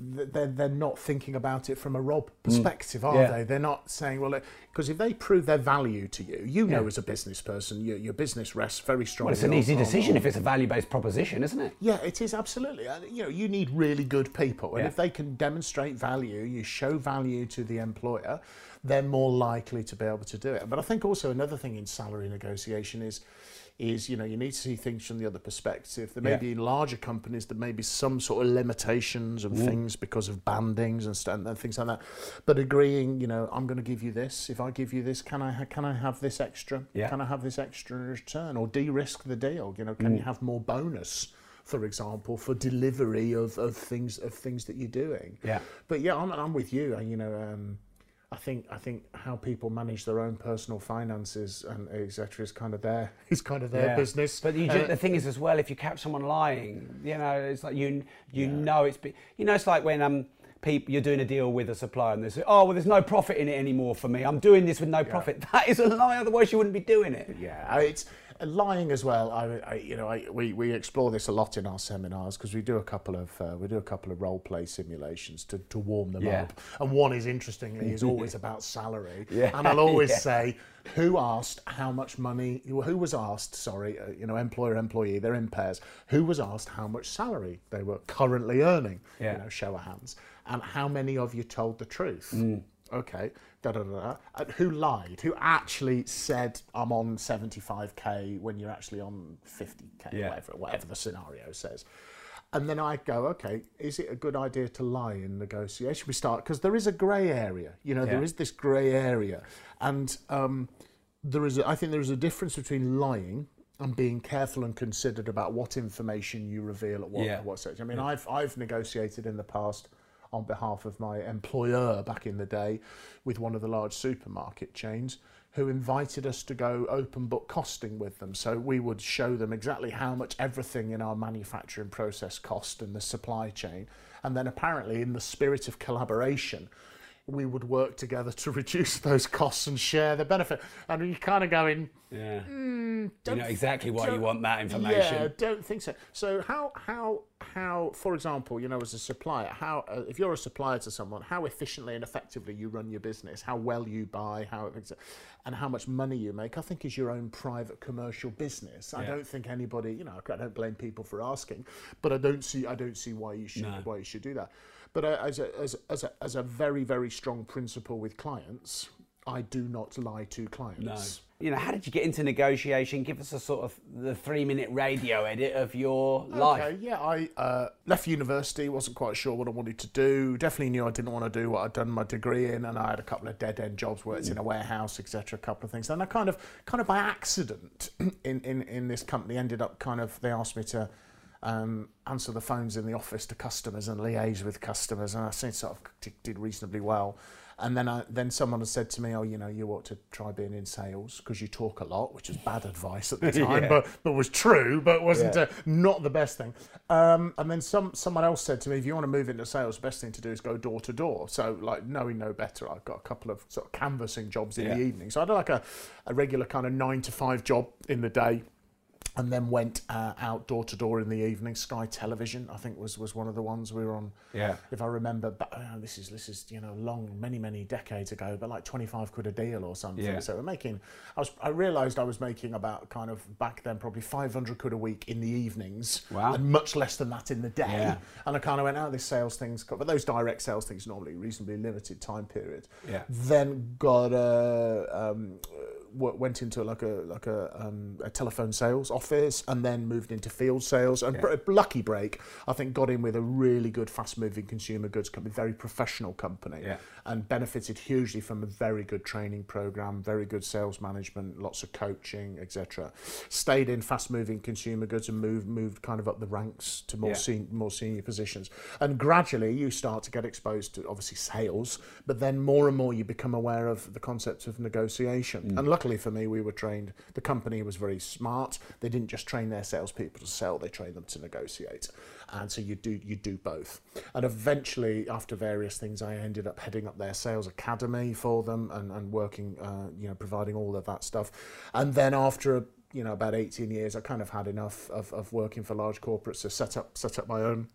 they're they're not thinking about it from a Rob perspective, are Mm. Yeah. they? They're not saying, well, because if they prove their value to you, you know, Yeah. as a business person, your, your business rests very strongly. Well, it's an easy on- decision on- if it's a value based proposition, isn't it? yeah, it is absolutely. You know, you need really good people, and Yeah. if they can demonstrate value, you show value to the employer, they're more likely to be able to do it. But I think also another thing in salary negotiation is, is you know, you need to see things from the other perspective. There may Yeah. be in larger companies there may be some sort of limitations and things because of bandings and, st- and things like that. But agreeing, you know, I'm going to give you this. If I give you this, can I ha- can I have this extra? Yeah. Can I have this extra in return, or de-risk the deal? You know, can you have more bonus? for example, for delivery of, of things of things that you're doing. Yeah. But yeah, I'm, I'm with you. And, you know, um, I think I think how people manage their own personal finances and etc. is kind of their is kind of their Yeah. business. But you Uh, the thing is, as well, if you catch someone lying, you know, it's like you you know it's be, you know it's like when um people you're doing a deal with a supplier and they say, oh well, there's no profit in it anymore for me. I'm doing this with no profit. That is a lie. Otherwise, you wouldn't be doing it. Yeah, it's lying as well. I, I you know, I, we, we explore this a lot in our seminars because we do a couple of uh, we do a couple of role play simulations to, to warm them Yeah. up. And one is interestingly is always about salary. Yeah, And I'll always yeah. say who asked how much money. Who was asked? Sorry, uh, you know, employer employee. They're in pairs. Who was asked how much salary they were currently earning? Yeah. You know, show of hands. And how many of you told the truth? Mm. Okay. Da, da, da, da. Who lied? Who actually said I'm on 75k when you're actually on 50k, Yeah. whatever, whatever the scenario says. And then I go, okay, is it a good idea to lie in negotiation? We start because there is a grey area. You know, there Yeah. is this grey area, and um, there is. A, I think there is a difference between lying and being careful and considered about what information you reveal at what Yeah. at what stage. I mean, I've I've negotiated in the past on behalf of my employer back in the day with one of the large supermarket chains who invited us to go open book costing with them. So we would show them exactly how much everything in our manufacturing process cost in the supply chain. And then apparently in the spirit of collaboration, we would work together to reduce those costs and share the benefit. And you kind of going, Yeah. don't you know exactly why you don't- want that information. yeah, information. don't think so. So how how how for example, you know, as a supplier, how uh, if you're a supplier to someone, how efficiently and effectively you run your business, how well you buy, how and how much money you make, I think is your own private commercial business. I don't think anybody, you know, I don't blame people for asking, but I don't see I don't see why you should No. why you should do that. But uh, as a as as a, as a very very strong principle with clients, I do not lie to clients. No. You know, how did you get into negotiation? Give us a sort of the three minute radio edit of your life. Okay, yeah, I uh, left university, wasn't quite sure what I wanted to do. Definitely knew I didn't want to do what I'd done my degree in, and I had a couple of dead end jobs, worked in a warehouse, etc. A couple of things. And I kind of, kind of by accident, in, in, in this company, ended up kind of. They asked me to um, answer the phones in the office to customers and liaise with customers, and I think sort of did, did reasonably well. And then, I, then someone had said to me, "Oh, you know, you ought to try being in sales because you talk a lot," which was bad advice at the time, Yeah. but but was true, but wasn't Yeah. uh, not the best thing. Um, and then some someone else said to me, "If you want to move into sales, the best thing to do is go door to door." So, like knowing no better, I've got a couple of sort of canvassing jobs in Yeah. the evening. So I did like a, a regular kind of nine to five job in the day and then went uh, out door to door in the evening. Sky Television, I think, was was one of the ones we were on. Yeah. If I remember, but uh, this is this is you know long, many many decades ago, but like twenty five quid a deal or something. Yeah. So we're making. I was I realised I was making about kind of back then probably five hundred quid a week in the evenings. Wow. And much less than that in the day. Yeah. And I kind of went, oh, this sales thing's got, but those direct sales things normally reasonably limited time period. Yeah. Then got a. Um, w- went into like a like a, um, a telephone sales office, and then moved into field sales. And br- lucky break, I think, got in with a really good, fast-moving consumer goods company, very professional company, Yeah. and benefited hugely from a very good training program, very good sales management, lots of coaching, etc. Stayed in fast-moving consumer goods and moved moved kind of up the ranks to more Yeah. sen- more senior positions. And gradually, you start to get exposed to obviously sales, but then more and more you become aware of the concept of negotiation. And luckily for me, we were trained. The company was very smart. They didn't just train their salespeople to sell; they trained them to negotiate. And so you do you do both. And eventually, after various things, I ended up heading up their sales academy for them and and working, uh, you know, providing all of that stuff. And then after a you know about 18 years i kind of had enough of, of working for large corporates so set up set up my own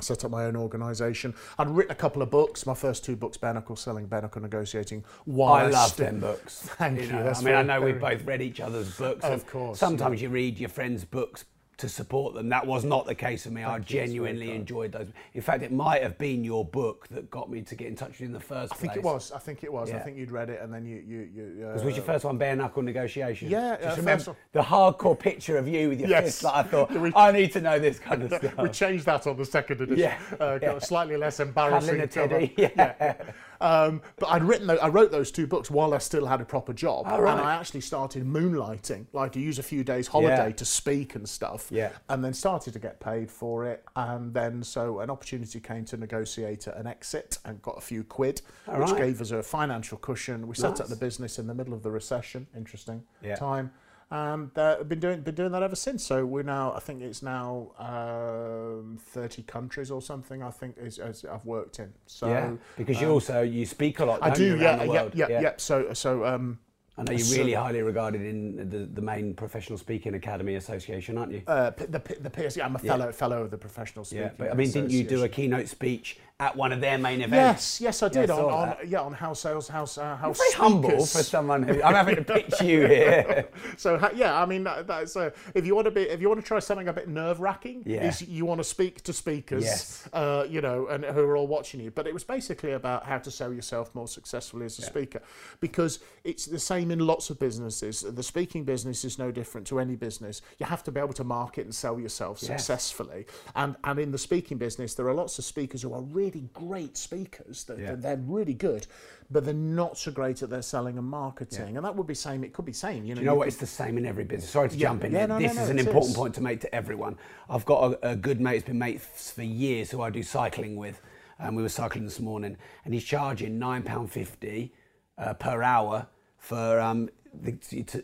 set up my own organisation i'd written a couple of books my first two books bare knuckle selling bare knuckle negotiating while I love them books. Thank you, know, I mean, I know we've both read each other's books. Of course, Sometimes you read your friends' books to support them. That was not the case for me. I that's very genuinely enjoyed those. In fact, it might have been your book that got me to get in touch with you in the first place. i think it was i think it was i think you'd read it and then you you, you uh, Was was your first one bare knuckle negotiation? Yeah, Just uh, remember the hardcore picture of you with your Yes. fist. That I thought We- I need to know this kind of stuff. we changed that on the second edition. Yeah, Uh, got yeah. a slightly less embarrassing teddy. Yeah. Um, but I'd written, I wrote those two books while I still had a proper job, Oh, right. and I actually started moonlighting, like to use a few days holiday Yeah. to speak and stuff. Yeah. And then started to get paid for it, and then so an opportunity came to negotiate an exit and got a few quid, All which right. gave us a financial cushion. We set up the business in the middle of the recession. Interesting Yeah. time. And uh, been doing been doing that ever since. So we're now, I think it's now um, thirty countries or something. I think is, as I've worked in. So yeah, because you um, also you speak a lot. I do, yeah, yeah, yeah, yeah. So, so um, I know you're So- really highly regarded in the, the main Professional Speaking Academy Association, aren't you? uh, the the PS, yeah, I'm a fellow fellow of the professional speaking. yeah, but I mean, didn't you do a keynote speech at one of their main events? Yes, yes, I did Yeah, I on, on that. yeah on how sales house uh, how Very humble for someone who I'm having to pitch you here. So yeah, I mean that, that's uh, if you want to be if you want to try something a bit nerve wracking, Yeah. is you want to speak to speakers, Yes. uh, you know, and who are all watching you. But it was basically about how to sell yourself more successfully as a speaker, because it's the same in lots of businesses. The speaking business is no different to any business. You have to be able to market and sell yourself Yes. successfully, and and in the speaking business, there are lots of speakers who are really great speakers. That, Yeah. They're really good, but they're not so great at their selling and marketing. And that would be same. It could be same. You know, You know you what? could- It's the same in every business. Sorry to Yeah. jump in. Yeah, no, this no, is no, an important is. point to make to everyone. I've got a, a good mate who's been mates for years who I do cycling with. And we were cycling this morning, and he's charging nine pound fifty uh, per hour for. Um, the,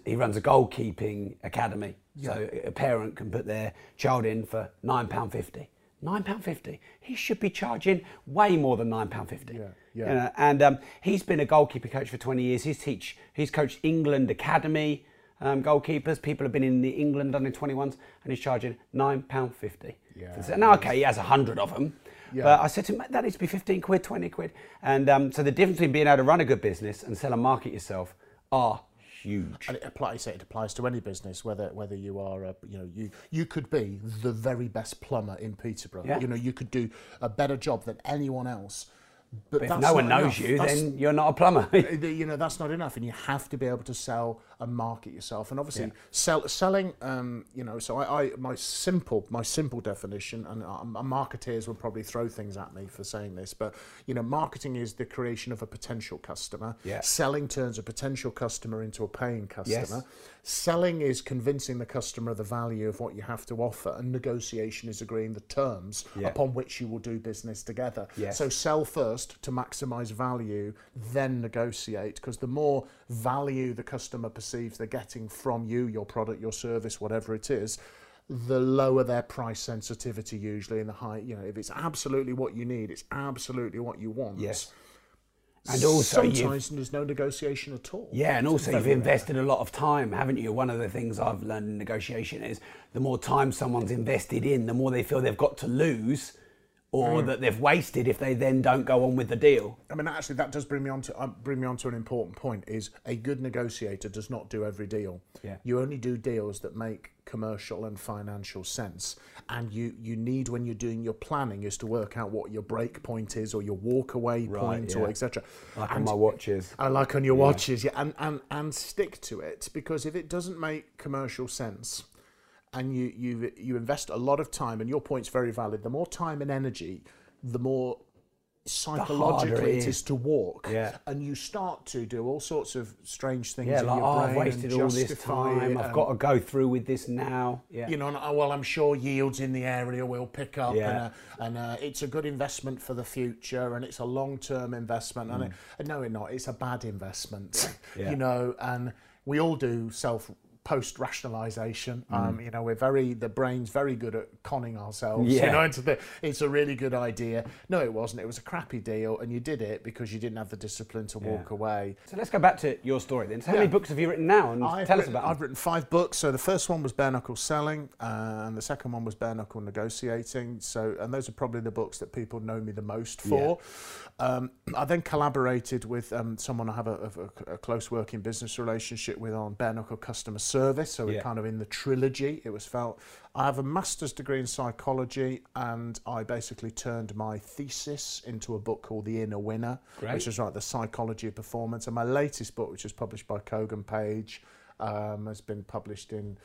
he runs a goalkeeping academy, so a parent can put their child in for nine pound fifty. Nine pound fifty. He should be charging way more than nine pound fifty. Yeah, yeah. You know, and um, he's been a goalkeeper coach for 20 years. He's teach. He's coached England academy um, goalkeepers. People have been in the England under 21s, and he's charging nine pound fifty. Yeah. Now, okay, he has a hundred of them. Yeah. But I said to him, that needs to be 15 quid, 20 quid. And um, so the difference between being able to run a good business and sell and market yourself are huge. And it applies. It applies to any business, whether whether you are, a, you know, you you could be the very best plumber in Peterborough. Yeah. You know, you could do a better job than anyone else. But, But if no one knows enough. you, That's- then you're not a plumber. you know that's not enough and you have to be able to sell and market yourself and obviously Yeah. sell selling um, you know so I, I my simple my simple definition and uh, marketeers will probably throw things at me for saying this but you know marketing is the creation of a potential customer Yeah. selling turns a potential customer into a paying customer Yes. selling is convincing the customer of the value of what you have to offer and negotiation is agreeing the terms Yeah. upon which you will do business together Yes. so sell first to maximize value, then negotiate. Because the more value the customer perceives they're getting from you, your product, your service, whatever it is, the lower their price sensitivity usually, and the high, you know, if it's absolutely what you need, it's absolutely what you want. Yes. And also sometimes there's no negotiation at all. Yeah, and also you've invested a lot of time, haven't you? One of the things I've learned in negotiation is the more time someone's invested in, the more they feel they've got to lose or that they've wasted if they then don't go on with the deal. I mean, actually, that does bring me on to uh, bring me on to an important point. Is a good negotiator does not do every deal. Yeah. You only do deals that make commercial and financial sense, and you you need when you're doing your planning is to work out what your break point is or your walk away point yeah. or etc. Like on And- my watches. I like on your watches, yeah, and, and and stick to it because if it doesn't make commercial sense, and you you you invest a lot of time, and your point's very valid. The more time and energy, the more psychologically it it is. is to walk, Yeah. and you start to do all sorts of strange things. Yeah, in like, your oh, I've wasted all this time. I've got to go through with this now. Yeah. you know, and, oh, well, I'm sure yields in the area will pick up, Yeah. and, uh, and uh, it's a good investment for the future, and it's a long-term investment. And, it, and no, it's not. It's a bad investment, Mm. Yeah. you know. And we all do self post rationalization. Mm. Um, you know, we're very the brain's very good at conning ourselves. Yeah. You know, into the it's a really good idea. No, it wasn't. It was a crappy deal, and you did it because you didn't have the discipline to walk away. so let's go back to your story then. So how Yeah. many books have you written now? And I've tell written, us about I've written five books. So the first one was bare knuckle selling, uh, and the second one was bare knuckle negotiating. So, and those are probably the books that people know me the most for. Um, I then collaborated with um, someone I have a, a, a close working business relationship with on bare knuckle customer service. So we're kind of in the trilogy. It was felt. I have a master's degree in psychology, and I basically turned my thesis into a book called The Inner Winner, Great. which is like the psychology of performance. And my latest book, which was published by Kogan Page, um, has been published in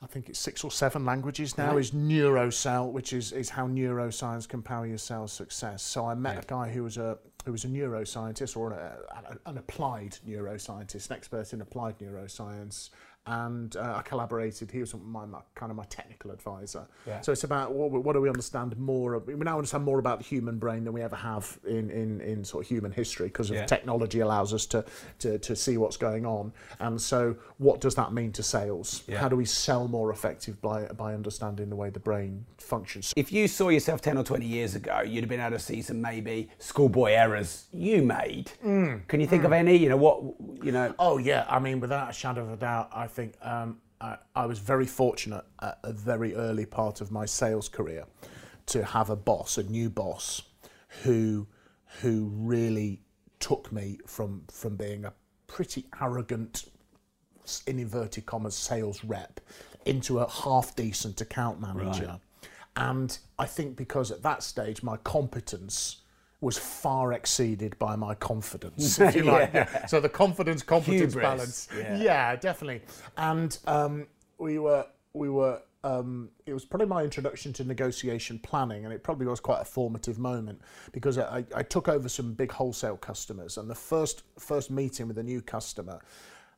I think it's six or seven languages now, Right. is Neurocell, which is, is how neuroscience can power your sales success. So I met a guy who was a who was a neuroscientist or a, an applied neuroscientist, an expert in applied neuroscience, and uh, I collaborated. He was my, my kind of my technical advisor. Yeah. So it's about what, what do we understand more? Of, we now understand more about the human brain than we ever have in, in, in sort of human history because Yeah. technology allows us to, to to see what's going on. And so, what does that mean to sales? Yeah. How do we sell more effective by by understanding the way the brain functions? If you saw yourself 10 or 20 years ago, you'd have been able to see some maybe schoolboy errors you made. Mm. Can you think of any? You know, what, you know, Oh yeah, I mean, without a shadow of a doubt, I think um, I, I was very fortunate at a very early part of my sales career to have a boss, a new boss, who who really took me from from being a pretty arrogant, in inverted commas, sales rep into a half decent account manager. And I think because at that stage my competence was far exceeded by my confidence, if you like. Yeah. So the confidence competence Hubris, balance. yeah. definitely. And um, we were we were um, it was probably my introduction to negotiation planning, and it probably was quite a formative moment because I, I took over some big wholesale customers, and the first first meeting with a new customer.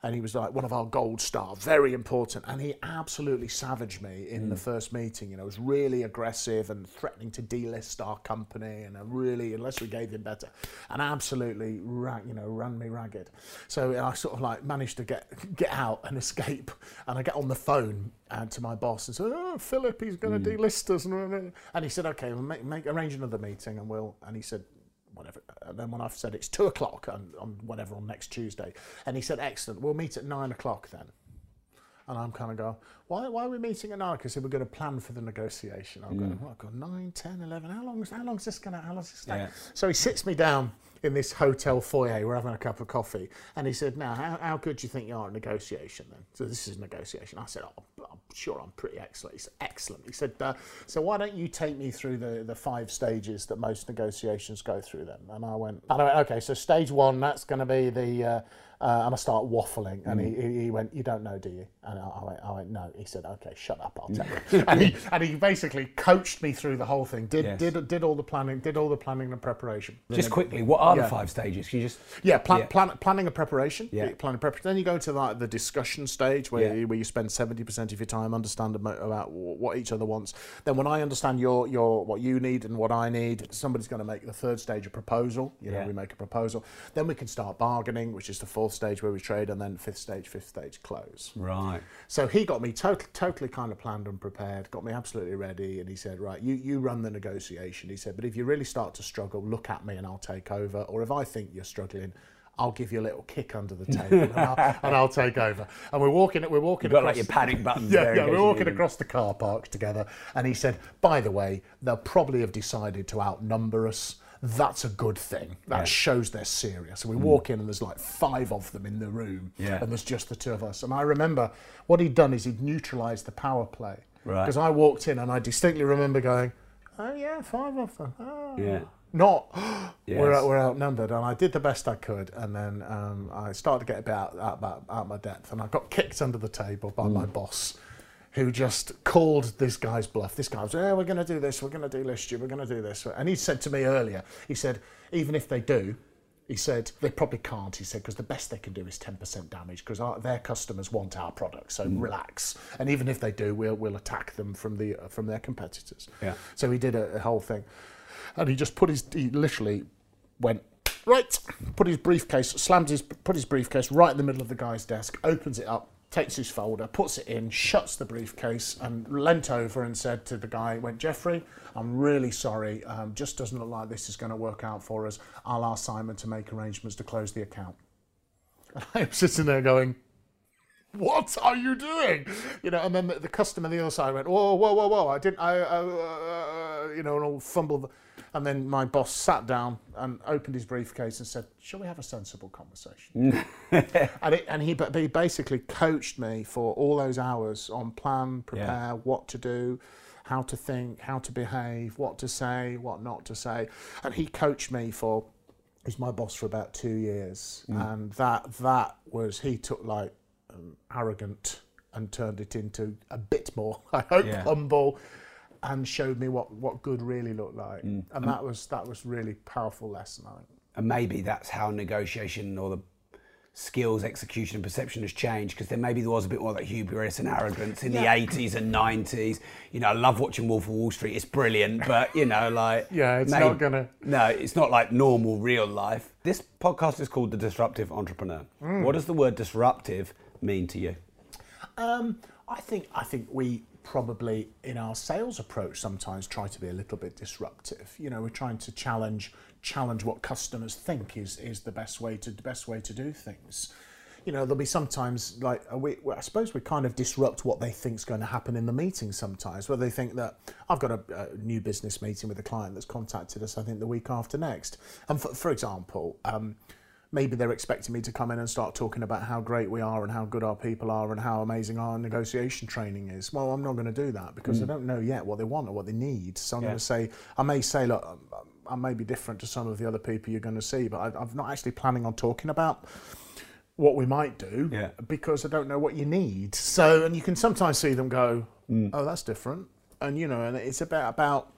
And he was like one of our gold star, very important. And he absolutely savaged me in the first meeting. You know, was really aggressive and threatening to delist our company, and a really, unless we gave him better, and absolutely, ran, you know, ran me ragged. So I sort of like managed to get get out and escape. And I get on the phone uh, to my boss and said, "Oh, Philip, he's going to delist us." And and he said, "Okay, we'll make, make arrange another meeting, and we'll." And he said, whatever. And then when I've said it's two o'clock on, on whatever on next Tuesday, and he said, excellent, we'll meet at nine o'clock then. And I'm kind of going, why, why are we meeting at nine? Because we're going to plan for the negotiation. I'm going, mm. oh, God, 9, 10, 11, how long is, how long is this going to, how long is this? Yeah. So he sits me down in this hotel foyer, we're having a cup of coffee, and he said, now, how, how good do you think you are at negotiation then? So this is negotiation. I said, oh, sure I'm pretty excellent. He said, excellent. He said, uh, so why don't you take me through the, the five stages that most negotiations go through then? And I went, and I went okay, so stage one, that's going to be the, uh, uh, and I start waffling, and he, he he went, "You don't know, do you?" And I, I went, "I went, no." He said, "Okay, shut up, I'll tell you." and he and he basically coached me through the whole thing. Did Yes. did did all the planning, did all the planning and preparation. just quickly, what are Yeah. the five stages? Can you just, Yeah, plan, Yeah. Plan, planning and preparation. Yeah. planning preparation. Then you go to like the discussion stage where Yeah. you, where you spend seventy percent of your time understanding about, what each other wants. Then when I understand your your what you need and what I need, somebody's going to make the third stage a proposal. You know, Yeah. we make a proposal. Then we can start bargaining, which is the fourth stage where we trade, and then fifth stage, fifth stage close. right. So he got me totally, totally kind of planned and prepared, got me absolutely ready, and he said, "Right, you you run the negotiation." He said, "But if you really start to struggle, look at me and I'll take over. Or if I think you're struggling, I'll give you a little kick under the table and, I'll, and I'll take over. And we're walking, we're walking. You've got across, like your panic buttons Yeah, yeah. We're walking across the car park together, and he said, "By the way, they'll probably have decided to outnumber us." That's a good thing. That Yeah. shows they're serious. And we hmm. walk in, and there's like five of them in the room, Yeah. and there's just the two of us. And I remember what he'd done is he'd neutralised the power play. Right. Because I walked in, and I distinctly remember going, "Oh yeah, five of them." Oh. Yeah. Not we're, we're outnumbered, and I did the best I could, and then um, I started to get a bit out, out, out, out my depth, and I got kicked under the table by hmm. my boss, who just called this guy's bluff. This guy was, "Yeah, we're going to do this, we're going to do this, we're going to do this," and he said to me earlier, he said, even if they do. He said they probably can't. He said because the best they can do is ten percent damage because their customers want our product. So relax. And even if they do, we'll we'll attack them from the uh, from their competitors. Yeah. So he did a, a whole thing, and he just put his he literally went right, put his briefcase, slammed his put his briefcase right in the middle of the guy's desk, opens it up, takes his folder, puts it in, shuts the briefcase, and leant over and said to the guy, went Jeffrey, I'm really sorry, um, just doesn't look like this is going to work out for us. I'll ask Simon to make arrangements to close the account. And I'm sitting there going, what are you doing? You know, and then the, the customer on the other side went, whoa, whoa, whoa, whoa, I didn't, I, uh, uh, you know, and all fumbled. And then my boss sat down and opened his briefcase and said, shall we have a sensible conversation? and, it, and he, he basically coached me for all those hours on plan, prepare, what to do, how to think, how to behave, what to say, what not to say. And he coached me for, he's my boss for about two years. And that, that was, he took like, um, arrogant and turned it into a bit more, I hope, Yeah. humble, and showed me what, what good really looked like. Mm. And that was that was really powerful lesson. I think. and maybe that's how negotiation or the skills, execution, and perception has changed because then maybe there was a bit more of that hubris and arrogance in Yeah. the 80s and 90s. You know, I love watching Wolf of Wall Street. It's brilliant, but you know, like Yeah, it's maybe- not gonna- No, it's not like normal real life. This podcast is called The Disruptive Entrepreneur. Mm. What does the word disruptive mean to you? Um, I think I think we probably in our sales approach sometimes try to be a little bit disruptive. You know, we're trying to challenge challenge what customers think is is the best way to the best way to do things. You know, there'll be sometimes like uh, we, I suppose we kind of disrupt what they think is going to happen in the meeting sometimes, where they think that I've got a, a new business meeting with a client that's contacted us, I think the week after next, and for, for example. Um, maybe they're expecting me to come in and start talking about how great we are and how good our people are and how amazing our negotiation training is. Well, I'm not going to do that because I don't know yet what they want or what they need. So I'm Yeah. going to say, I may say, look, um, I may be different to some of the other people you're going to see, but I, I'm not actually planning on talking about what we might do Yeah. because I don't know what you need. So, and you can sometimes see them go, Mm. oh, that's different. And, you know, and it's about, about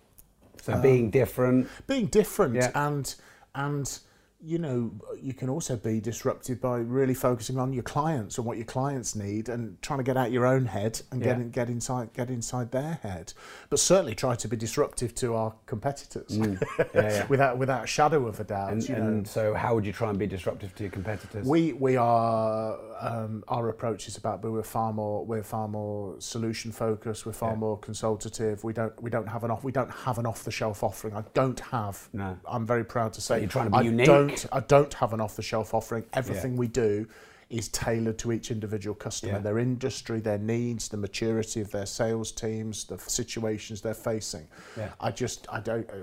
So being different. being different Yeah. and and you know you can also be disrupted by really focusing on your clients and what your clients need and trying to get out your own head and get Yeah. in, get inside get inside their head but certainly try to be disruptive to our competitors Mm. Yeah, yeah. without without a shadow of a doubt And, and so, how would you try and be disruptive to your competitors? we we are um, our approach is about but we're far more we're far more solution focused we're far more consultative we don't we don't have an off we don't have an off the shelf offering I don't have No. I'm very proud to say you're trying to be I unique. Don't I don't have an off the shelf offering everything we do is tailored to each individual customer Yeah. their industry their needs the maturity of their sales teams the situations they're facing Yeah. I just I don't uh,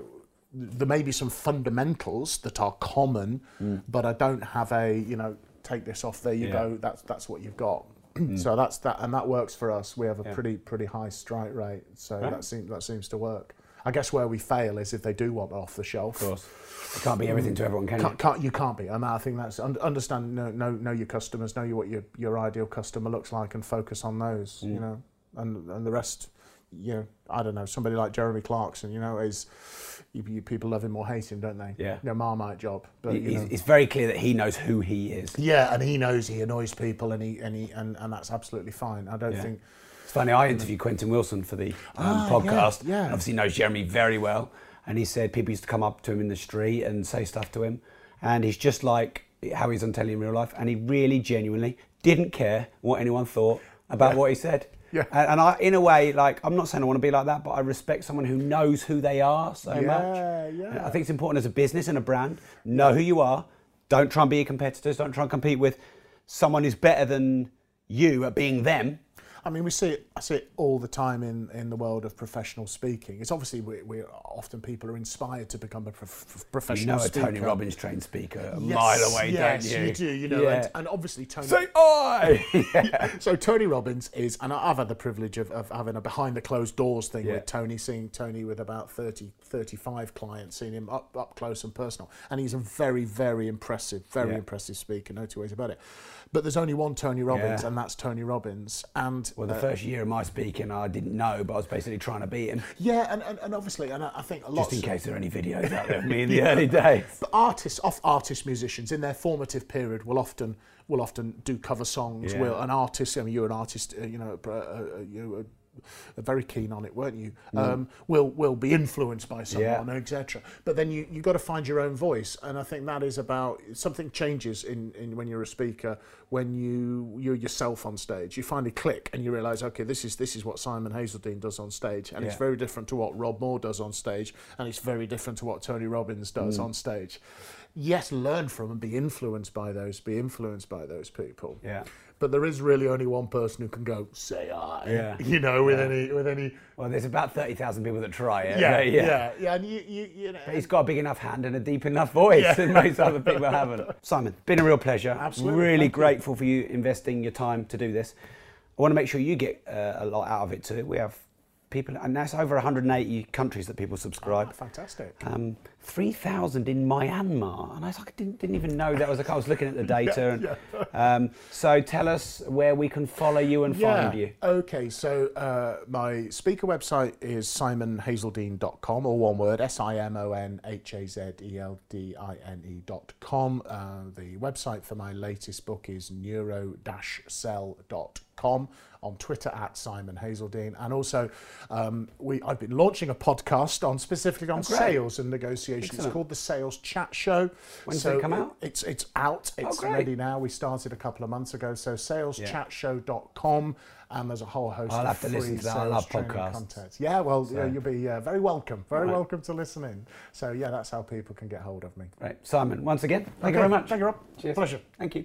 there may be some fundamentals that are common, but I don't have a you know take this off there you Mm. Yeah. Mm. go that's that's what you've got. so that's that and that works for us. We have a Yeah. pretty pretty high strike rate, so Right. that seems that seems to work. I guess where we fail is if they do want off the shelf. of course. You can't be everything to everyone, can you? Can't, can't, you can't be. And I think that's understand. Know, know, know your customers. Know what your your ideal customer looks like, and focus on those. Mm. You know, and and the rest. You know, I don't know. Somebody like Jeremy Clarkson. You know, is you, you, people love him or hate him, don't they? Yeah. You know, Marmite job. But you It's, know, it's very clear that he knows who he is. yeah, and he knows he annoys people, and he and he and, and that's absolutely fine. I don't Yeah. think. It's funny, I interviewed Quentin Wilson for the um, Ah, podcast. yeah, yeah. Obviously, knows Jeremy very well. And he said people used to come up to him in the street and say stuff to him. And he's just like how he's on telly in real life. And he really genuinely didn't care what anyone thought about what he said. Yeah. And, and I, in a way, like, I'm not saying I want to be like that, but I respect someone who knows who they are so much. Yeah, yeah. And I think it's important as a business and a brand, know who you are, Don't try and be your competitors. Don't try and compete with someone who's better than you at being them. I mean, we see it. I see it all the time in, in the world of professional speaking. It's obviously we, we often people are inspired to become a prof- You professional know a speaker. Tony Robbins trained speaker a Yes, mile away, yes, don't you? do. You know, Yeah. and, and obviously Tony. Say I. yeah. so Tony Robbins is, and I've had the privilege of, of having a behind the closed doors thing Yeah. with Tony, seeing Tony with about 30, 35 clients, seeing him up, up close and personal. And he's a very, very impressive, very impressive speaker, no two ways about it. But there's only one Tony Robbins, and that's Tony Robbins. And Well, the uh, first year of my speaking, I didn't know, but I was basically trying to beat him, yeah, and, and, and obviously, and I I think a lot just in case there are any videos out there of me in the early days. But artists, off artist musicians in their formative period will often will often do cover songs. Yeah. Will an artist? I mean, you're an artist. Uh, you know, uh, uh, you were uh, very keen on it, weren't you? Um, will will be influenced by someone, Yeah. etc. But then you you got to find your own voice, and I think that is about something changes in, in when you're a speaker when you you're yourself on stage. You finally click and you realise, okay, this is this is what Simon Hazeldine does on stage, and it's very different to what Rob Moore does on stage, and it's very different to what Tony Robbins does Mm. on stage. Yes, learn from and be influenced by those, be influenced by those people. Yeah. But there is really only one person who can go, say I. Yeah. You know, with Yeah. any with any Well, there's about 30,000 people that try it. yeah, but yeah, yeah, and you, you, you know, He's got a big enough hand and a deep enough voice Yeah. that most other people haven't. Simon, been a real pleasure. Absolutely, Really thank you. grateful for you investing your time to do this. I want to make sure you get uh, a lot out of it too. We have people, and that's over 180 countries that people subscribe. Ah, fantastic. Um, 3,000 in Myanmar. And I was like, I didn't, didn't even know that was. I was looking at the data. and, um, so tell us where we can follow you and find you. Okay, so uh, my speaker website is simonhazeldine.com, or one word, S I M O N H A Z E L D I N E.com. Uh, the website for my latest book is neuro cell.com. On Twitter at Simon Hazeldine, and also um, we I've been launching a podcast on specifically on great. sales and negotiation. Excellent. It's called the Sales Chat Show. When so it come out? It's it's out. It's great. ready now. We started a couple of months ago. So saleschatshow.com and there's a whole host I'll of have to free to content. Yeah, well, yeah, you'll be uh, very welcome. Very Right. welcome to listen in. So yeah, that's how people can get hold of me. Right, Simon, once again, thank you very much. Thank you, Rob. Cheers. Pleasure. Thank you.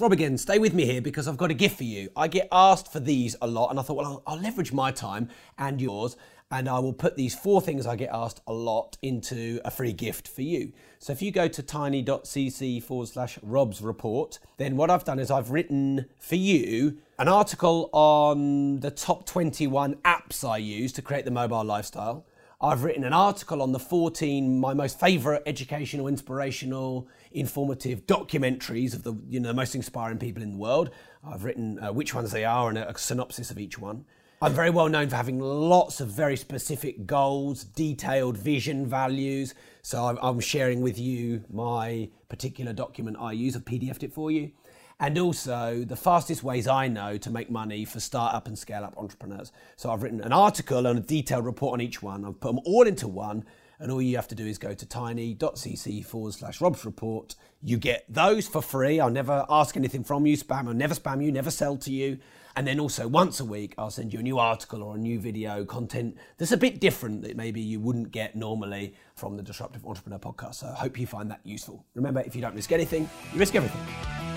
Rob again, stay with me here because I've got a gift for you. I get asked for these a lot, and I thought, well, I'll, I'll leverage my time and yours, and I will put these four things I get asked a lot into a free gift for you. So if you go to tiny.cc forward slash Rob's report, then what I've done is I've written for you an article on the top 21 apps I use to create the mobile lifestyle. I've written an article on the 14 my most favourite educational, inspirational, informative documentaries of the you know most inspiring people in the world. I've written uh, which ones they are and a, a synopsis of each one. I'm very well known for having lots of very specific goals, detailed vision, values. So I'm, sharing with you my particular document I use. I've PDF'd it for you and also the fastest ways I know to make money for startup and scale up entrepreneurs. So I've written an article and a detailed report on each one. I've put them all into one, and all you have to do is go to tiny.cc forward slash Rob's report. You get those for free. I'll never ask anything from you, spam. I'll never spam you, never sell to you. And then also once a week, I'll send you a new article or a new video content that's a bit different that maybe you wouldn't get normally from the Disruptive Entrepreneur podcast. So I hope you find that useful. Remember, if you don't risk anything, you risk everything.